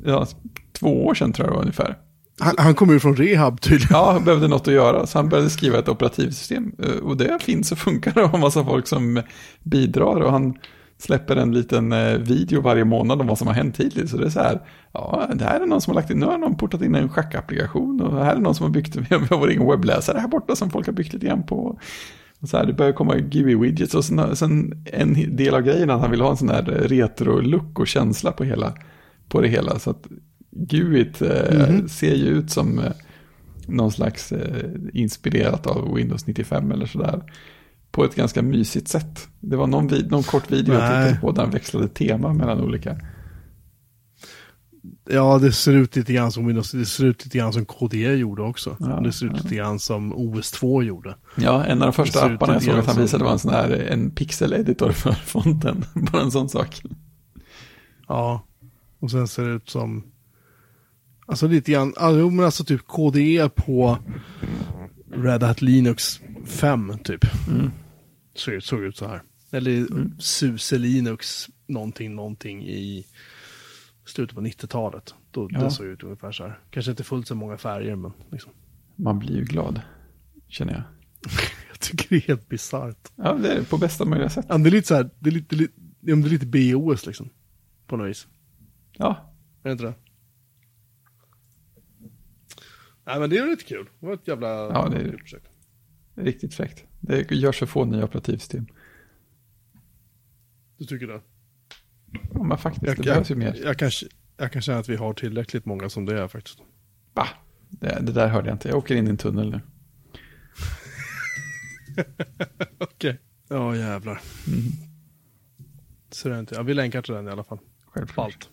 ja, två år sedan tror jag det var ungefär. Han, han kommer ju från rehab tydligen. Ja, han behövde något att göra, så han började skriva ett operativsystem. Eh, Och det finns och funkar och har massa folk som bidrar. Och han släpper en liten video varje månad om vad som har hänt hittills. Så det är så här, ja, det här är någon som har lagt in, nu har någon portat in en schackapplikation. Och här är någon som har byggt, vi har vår egen webbläsare här borta som folk har byggt lite grann på. Så här, det börjar komma GUI-widgets och sen, sen en del av grejen att han vill ha en sån här retro-look och känsla på, hela, på det hela. Så att GUIt eh, Mhm. ser ju ut som eh, någon slags eh, inspirerat av Windows 95 eller sådär. På ett ganska mysigt sätt. Det var någon, någon kort video jag tittade på där han växlade tema mellan olika. Ja, det ser ut lite grann som Windows. Det ser ut lite grann som KDE gjorde också. Ja, det ser ut ja. lite grann som OS2 gjorde. Ja, en av de första apparna jag såg att han visade var en sån här en pixel-editor för fonten. Bara en sån sak. Ja, och sen ser det ut som... Alltså lite grann, jo men alltså typ KDE på Red Hat Linux 5 typ. Mm. Så, såg ut så här. Eller SUSE Linux någonting, någonting i slutet på 90-talet. Då, Ja. Det såg ut ungefär så här. Kanske inte fullt så många färger men liksom. Man blir ju glad, känner jag. Jag tycker det är helt bisarrt. Ja, det är på bästa möjliga sätt. Ja, det är lite så här, det är lite, det är lite, ja, men det är lite BOS liksom. På något vis. Ja, Är det inte det? Nej men det är lite kul. Det var ett jävla Ja, det är- kul projekt. riktigt fräckt. Det görs för få nya operativsystem. Du tycker det? Ja, men faktiskt, Jag, det jag, behövs ju mer. jag, kan, jag kan känna att vi har tillräckligt många som det är faktiskt. Bah, det, det där hörde jag inte. Jag åker in i en tunnel nu. Okej. Ja jävlar. Mm. Så det är inte. Ja, vi länkar till den i alla fall. Självklart. Allt.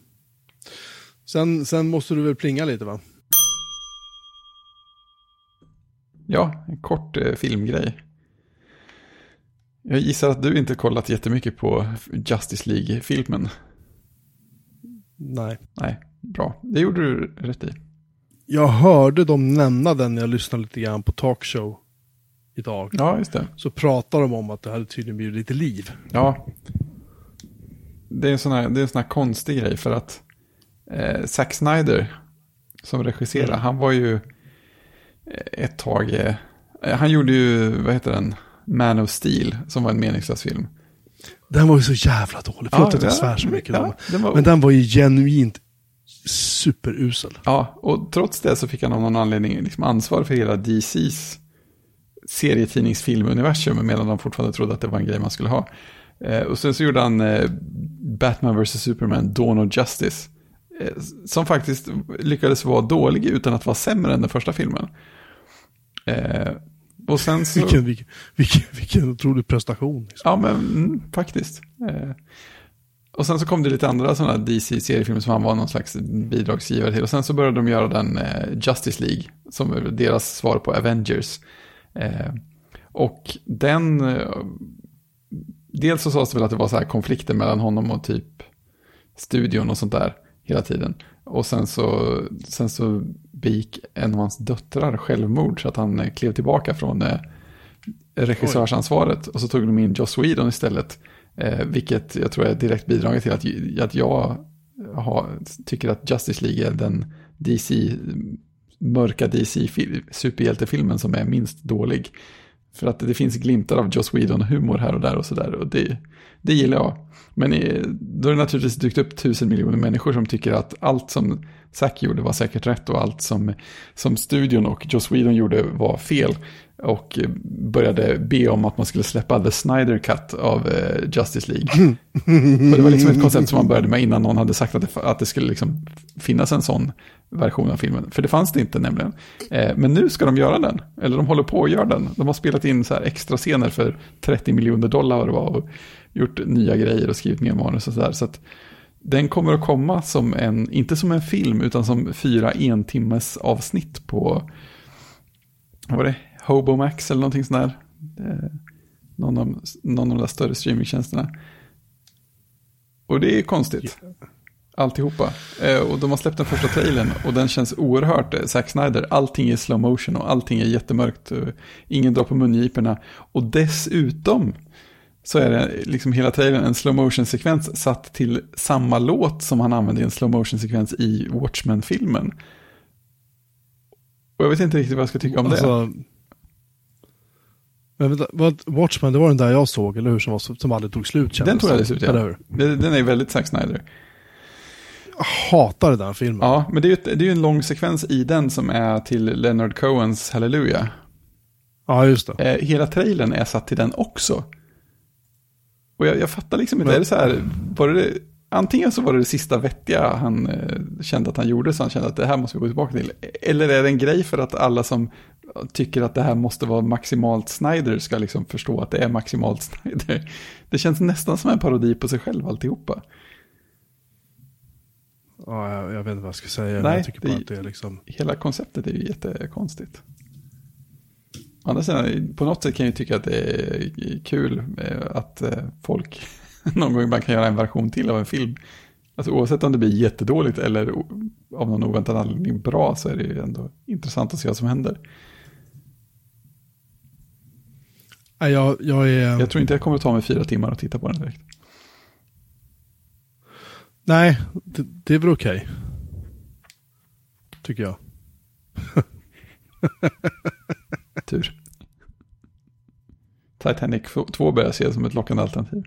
Sen, sen måste du väl plinga lite va? Ja, en kort eh, filmgrej. Jag gissar att du inte kollat jättemycket på Justice League-filmen. Nej. Nej, bra. Det gjorde du rätt i. Jag hörde dem nämna den när jag lyssnade lite grann på talkshow idag. Ja, just det. Så pratar de om att det hade tydligen blivit lite liv. Ja. Det är en sån här, det är en sån här konstig grej för att eh, Zack Snyder som regisserar, Mm. han var ju eh, ett tag, eh, han gjorde ju, vad heter den, Man of Steel som var en meningslös film. Den var ju så jävla dålig. Förlåt att jag svär så mycket. ja, den var, Men den var ju genuint superusel. Ja, och trots det så fick han av någon anledning liksom ansvar för hela DCs serietidningsfilmuniversum medan de fortfarande trodde att det var en grej man skulle ha. Eh, och sen så gjorde han eh, Batman vs. Superman, Dawn of Justice. Eh, som faktiskt lyckades vara dålig utan att vara sämre än den första filmen. Och sen så... Vilken, vilken, vilken, vilken otrolig prestation. Liksom. Ja, men mm, faktiskt. Eh, och sen så kom det lite andra sådana DC-seriefilmer som han var någon slags bidragsgivare till. Och sen så började de göra den eh, Justice League, som är deras svar på Avengers. Eh, och den, eh, dels så sades det väl att det var så här konflikter mellan honom och typ studion och sånt där hela tiden. Och sen så, sen så begick en av hans döttrar självmord så att han eh, klev tillbaka från regissörsansvaret. regissörsansvaret och så tog de in Joss Whedon istället. Eh, vilket jag tror är direkt bidragit till att, att jag har, tycker att Justice League är den DC, mörka DC-superhjältefilmen som är minst dålig. För att det finns glimtar av Joss Whedon-humor här och där och sådär. Och det, det gillar jag. Men då är det naturligtvis dykt upp tusen miljoner människor som tycker att allt som Zack gjorde var säkert rätt och allt som, som studion och Joss Whedon gjorde var fel. och började be om att man skulle släppa The Snyder Cut av eh, Justice League. och det var liksom ett koncept som man började med innan någon hade sagt att det, att det skulle liksom finnas en sån version av filmen. För det fanns det inte nämligen. Eh, men nu ska de göra den, eller de håller på att göra den. De har spelat in så här extra scener för 30 miljoner dollar vad det var och gjort nya grejer och skrivit nya manus och sådär. Så att den kommer att komma som en, inte som en film, utan som fyra entimmes avsnitt på, vad var det, Hobomax eller någonting sånt där. Eh, någon, av, någon av de där större streamingtjänsterna. Och det är konstigt. Alltihopa. Eh, och de har släppt den första trailern och den känns oerhört eh, Zack Snyder. Allting är slow motion och allting är jättemörkt. Ingen drar på mungiporna. Och dessutom så är det liksom hela trailern en slow motion sekvens satt till samma låt som han använde i en slow motion sekvens i Watchmen-filmen. Och jag vet inte riktigt vad jag ska tycka om alltså, det. Men vänta, Watchmen, det var den där jag såg, eller hur? Som, var, som aldrig tog slut Den tog aldrig slut, ja. Den är väldigt Zack Snyder. Hatar den filmen. Ja, men det är ju det är en lång sekvens i den som är till Leonard Cohens Hallelujah. Ja, just det. Eh, hela trailern är satt till den också. Och jag, jag fattar liksom inte, men, är det så här, var det, antingen så var det det sista vettiga han eh, kände att han gjorde, så han kände att det här måste vi gå tillbaka till. Eller är det en grej för att alla som tycker att det här måste vara maximalt Snyder ska liksom förstå att det är maximalt Snyder. Det känns nästan som en parodi på sig själv alltihopa. Ja, jag, jag vet inte vad jag ska säga. Nej, jag tycker bara att det är liksom... Hela konceptet är ju jättekonstigt. Andra sidan, på något sätt kan jag ju tycka att det är kul att eh, folk någon gång ibland kan göra en version till av en film. Alltså oavsett om det blir jättedåligt eller av någon oväntad anledning bra så är det ju ändå intressant att se vad som händer. Jag, jag, är... jag tror inte jag kommer att ta mig fyra timmar att titta på den direkt. Nej, det, det är väl okej. Okay. Tycker jag. Tur. Titanic 2 börjar se som ett lockande alternativ.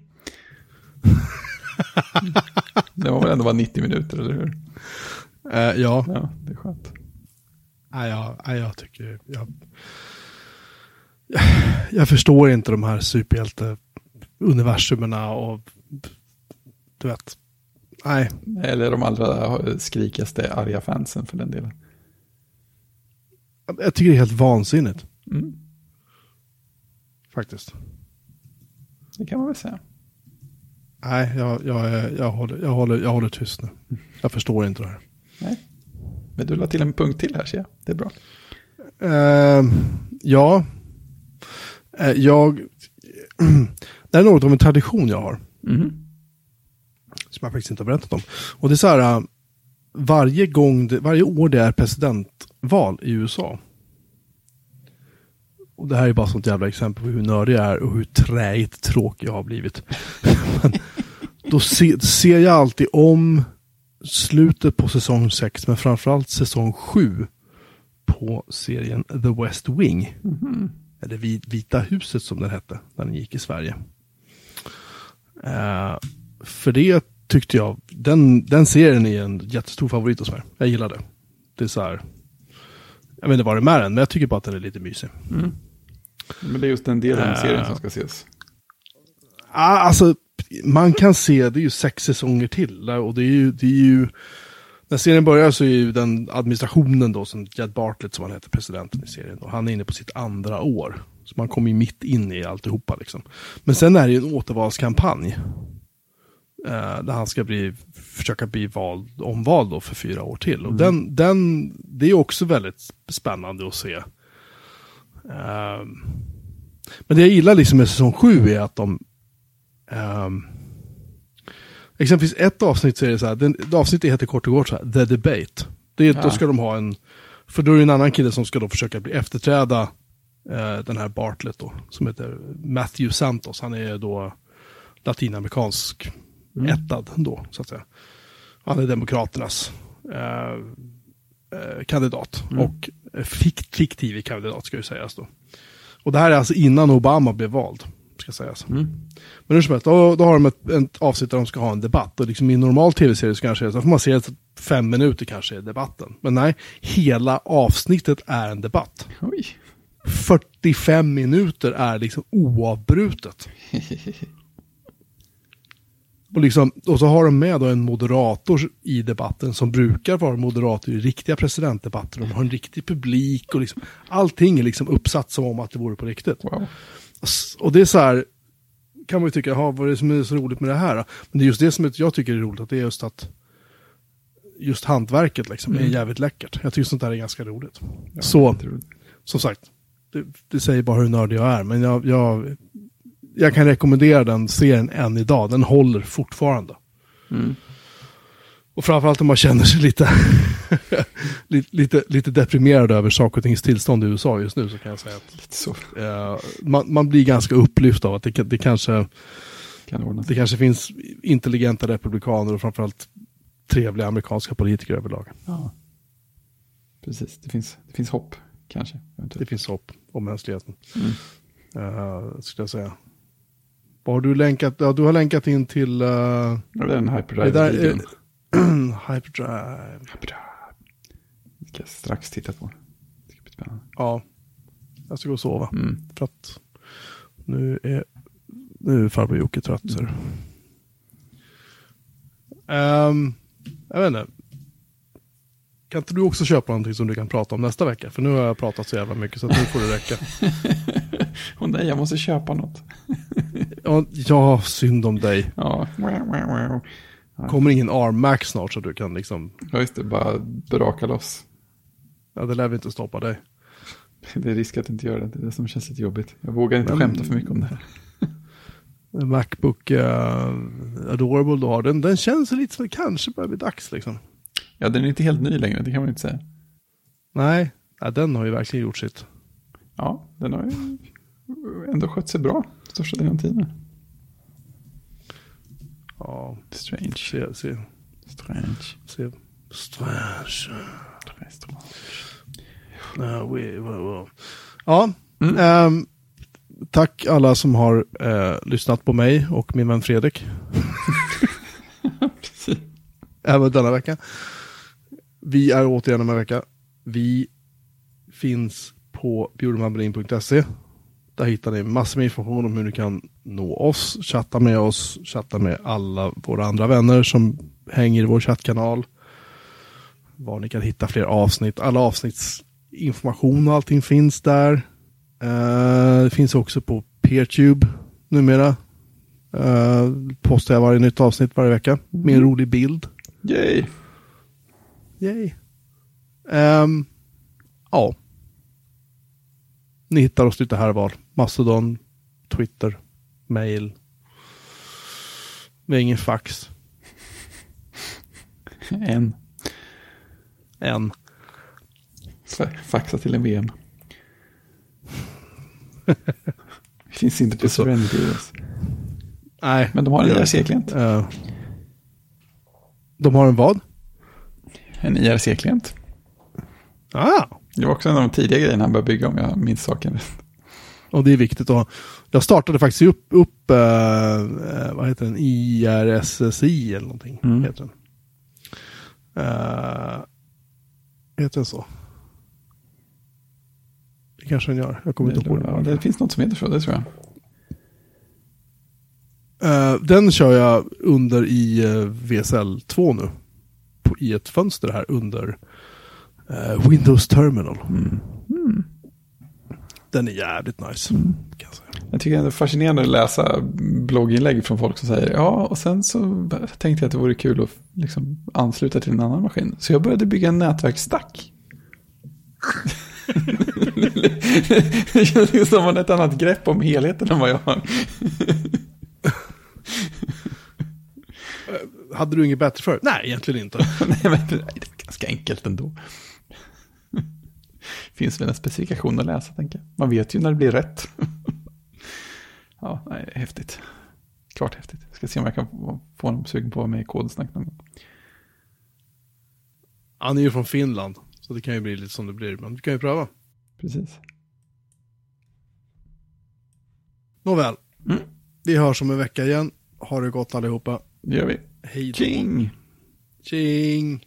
det var väl ändå bara 90 minuter, eller hur? Uh, ja. Ja, det är skönt. Nej, jag, nej, jag tycker... Jag, jag förstår inte de här superhjälte-universumerna och du vet. Nej. Eller de allra skrikaste arga fansen för den delen. Jag tycker det är helt vansinnigt. Mm. Faktiskt. Det kan man väl säga. Nej, jag, jag, jag, håller, jag, håller, jag håller tyst nu. Jag förstår inte det här. Nej. Men du la till en punkt till här ser jag. Det är bra. Uh, ja. Uh, jag... det är något av en tradition jag har. Mm. Som jag faktiskt inte har berättat om. Och det är så här. Uh, varje gång, det, varje år det är presidentval i USA och det här är bara sånt jävla exempel på hur nördig jag är och hur träigt tråkig jag har blivit. Men då se, ser jag alltid om slutet på säsong 6, men framförallt säsong 7 på serien The West Wing. Mm -hmm. Eller Vita huset som den hette när den gick i Sverige. Uh, för det tyckte jag, den, den serien är en jättestor favorit hos mig. Jag gillar det. Det är så här, jag vet inte vad det är med den, men jag tycker bara att den är lite mysig. Mm. Men det är just den delen av serien som ska ses. Ah, alltså, man kan se, det är ju sex säsonger till. Och det är ju, det är ju när serien börjar så är ju den administrationen då, som Jed Bartlett som han heter, presidenten i serien, och han är inne på sitt andra år. Så man kommer ju mitt in i alltihopa liksom. Men sen är det ju en återvalskampanj. Eh, där han ska bli, försöka bli vald, omvald då för fyra år till. Och mm. den, den, det är också väldigt spännande att se. Um, men det jag gillar liksom med säsong 7 är att de... Um, exempelvis ett avsnitt så är det så här, den, avsnittet heter kort och gott så här, The Debate. Det ja. Då ska de ha en, för då är det en annan kille som ska då försöka bli efterträda uh, den här Bartlett då, som heter Matthew Santos. Han är då latinamerikansk mm. ättad då, så att säga. Han är Demokraternas uh, uh, kandidat. Mm. Och fikt, fiktiv kandidat ska ju sägas då. Och det här är alltså innan Obama blev vald. Ska sägas. Mm. Men hur som helst, då, då har de ett, ett avsnitt där de ska ha en debatt. Och liksom i en normal tv-serie så kanske så får man se att fem minuter kanske är debatten. Men nej, hela avsnittet är en debatt. Oj. 45 minuter är liksom oavbrutet. Och, liksom, och så har de med då en moderator i debatten som brukar vara moderator i riktiga presidentdebatter. De har en riktig publik och liksom, allting är liksom uppsatt som om att det vore på riktigt. Wow. Och det är så här, kan man ju tycka, vad är det som är så roligt med det här? Men det är just det som jag tycker är roligt, att det är just att just hantverket liksom är Mm. jävligt läckert. Jag tycker sånt där är ganska roligt. Ja, Så, som sagt, det, det säger bara hur nördig jag är, men jag, jag, jag kan rekommendera den serien än idag. Den håller fortfarande. Mm. Och framförallt om man känner sig lite, lite, lite, lite deprimerad över saker och tings tillstånd i USA just nu så kan jag säga att Lite så eh, man, man blir ganska upplyft av att det, det, kanske, kan det kanske finns intelligenta republikaner och framförallt trevliga amerikanska politiker överlag. Ja. Precis, det finns, det finns hopp kanske. Det finns hopp om mänskligheten. Mm. Uh, skulle jag säga. Vad har du länkat? Ja, du har länkat in till uh, Ja, det är en det hyperdrive-videon. där, Hyperdrive. Hyperdrive. Ska jag strax titta på. Det ska bli spännande. Ja, jag ska gå och sova. Mm. För att nu är, nu är farbror Jocke trött. Så. Um, jag vet inte. Kan inte du också köpa någonting som du kan prata om nästa vecka? För nu har jag pratat så jävla mycket så att nu får det räcka. Åh nej, jag måste köpa något. Ja, ja, synd om dig. Ja, Kommer ingen arm Max snart så du kan liksom, ja just det, bara braka loss. ja det lär vi inte stoppa dig. Det är risk att inte göra det, det är det som känns lite jobbigt. Jag vågar inte Men- skämta för mycket om det här. Macbook uh, Adorable du har, den, den känns lite som kanske börjar bli dags liksom. Ja, den är inte helt ny längre, det kan man inte säga. Nej, ja, den har ju verkligen gjort sitt. Ja, den har ju ändå skött sig bra största delen av tiden. Ja, Strange. se, se, Strange. se. Strange. Strange. Ja, we, we, we. ja Mm. ehm, tack alla som har eh, lyssnat på mig och min vän Fredrik. Även denna vecka. Vi är återigen om en vecka. Vi finns på bjurmanbrin.se. Där hittar ni massor med information om hur ni kan nå oss, chatta med oss, chatta med alla våra andra vänner som hänger i vår chattkanal. Var ni kan hitta fler avsnitt. Alla avsnittsinformation och allting finns där. Eh, det finns också på Peertube numera. Uh, postar jag varje nytt avsnitt varje vecka med en rolig bild. Yay! Yay. Ehm, ja. Ni hittar oss lite här var. Mastodon, Twitter, mail. Vi har ingen fax En. Fa- Faxa till en VM. Finns inte på. Serenity OS. Nej. Men de har en det gör IRC-klient. Eh, de har en vad? En IRC-klient. Ah, Det var också en av de tidiga grejerna han började bygga om jag minns saken rätt. och det är viktigt att. Jag startade faktiskt upp, upp eh, eh, vad heter den, IRSSI eller någonting. Mm. Heter den. Eh, heter den så? Det kanske den gör. Jag kommer inte ihåg. Ja, det finns något som heter så, det tror jag. Eh, den kör jag under i uh, VSL 2 nu. På, I ett fönster här under eh, Windows Terminal. Mm. Den är jävligt nice. Kan jag säga. Jag tycker det är fascinerande att läsa blogginlägg från folk som säger ja, och sen så tänkte jag att det vore kul att liksom ansluta till en annan maskin. Så jag började bygga en nätverksstack. det känns som att man har ett annat grepp om helheten än vad jag har. Hade du inget bättre för? Nej, egentligen inte. nej, men det var ganska enkelt ändå. Finns väl en specifikation att läsa, tänker jag. Man vet ju när det blir rätt. ja, nej, är häftigt. Klart häftigt. Ska se om jag kan få honom sugen på att vara med i kodsnack någon gång. Han är ju från Finland. Så det kan ju bli lite som det blir. Men vi kan ju pröva. Precis. Nåväl. Mm. Vi hörs om en vecka igen. Ha det gott allihopa. Det gör vi. Hej. King! Tjing.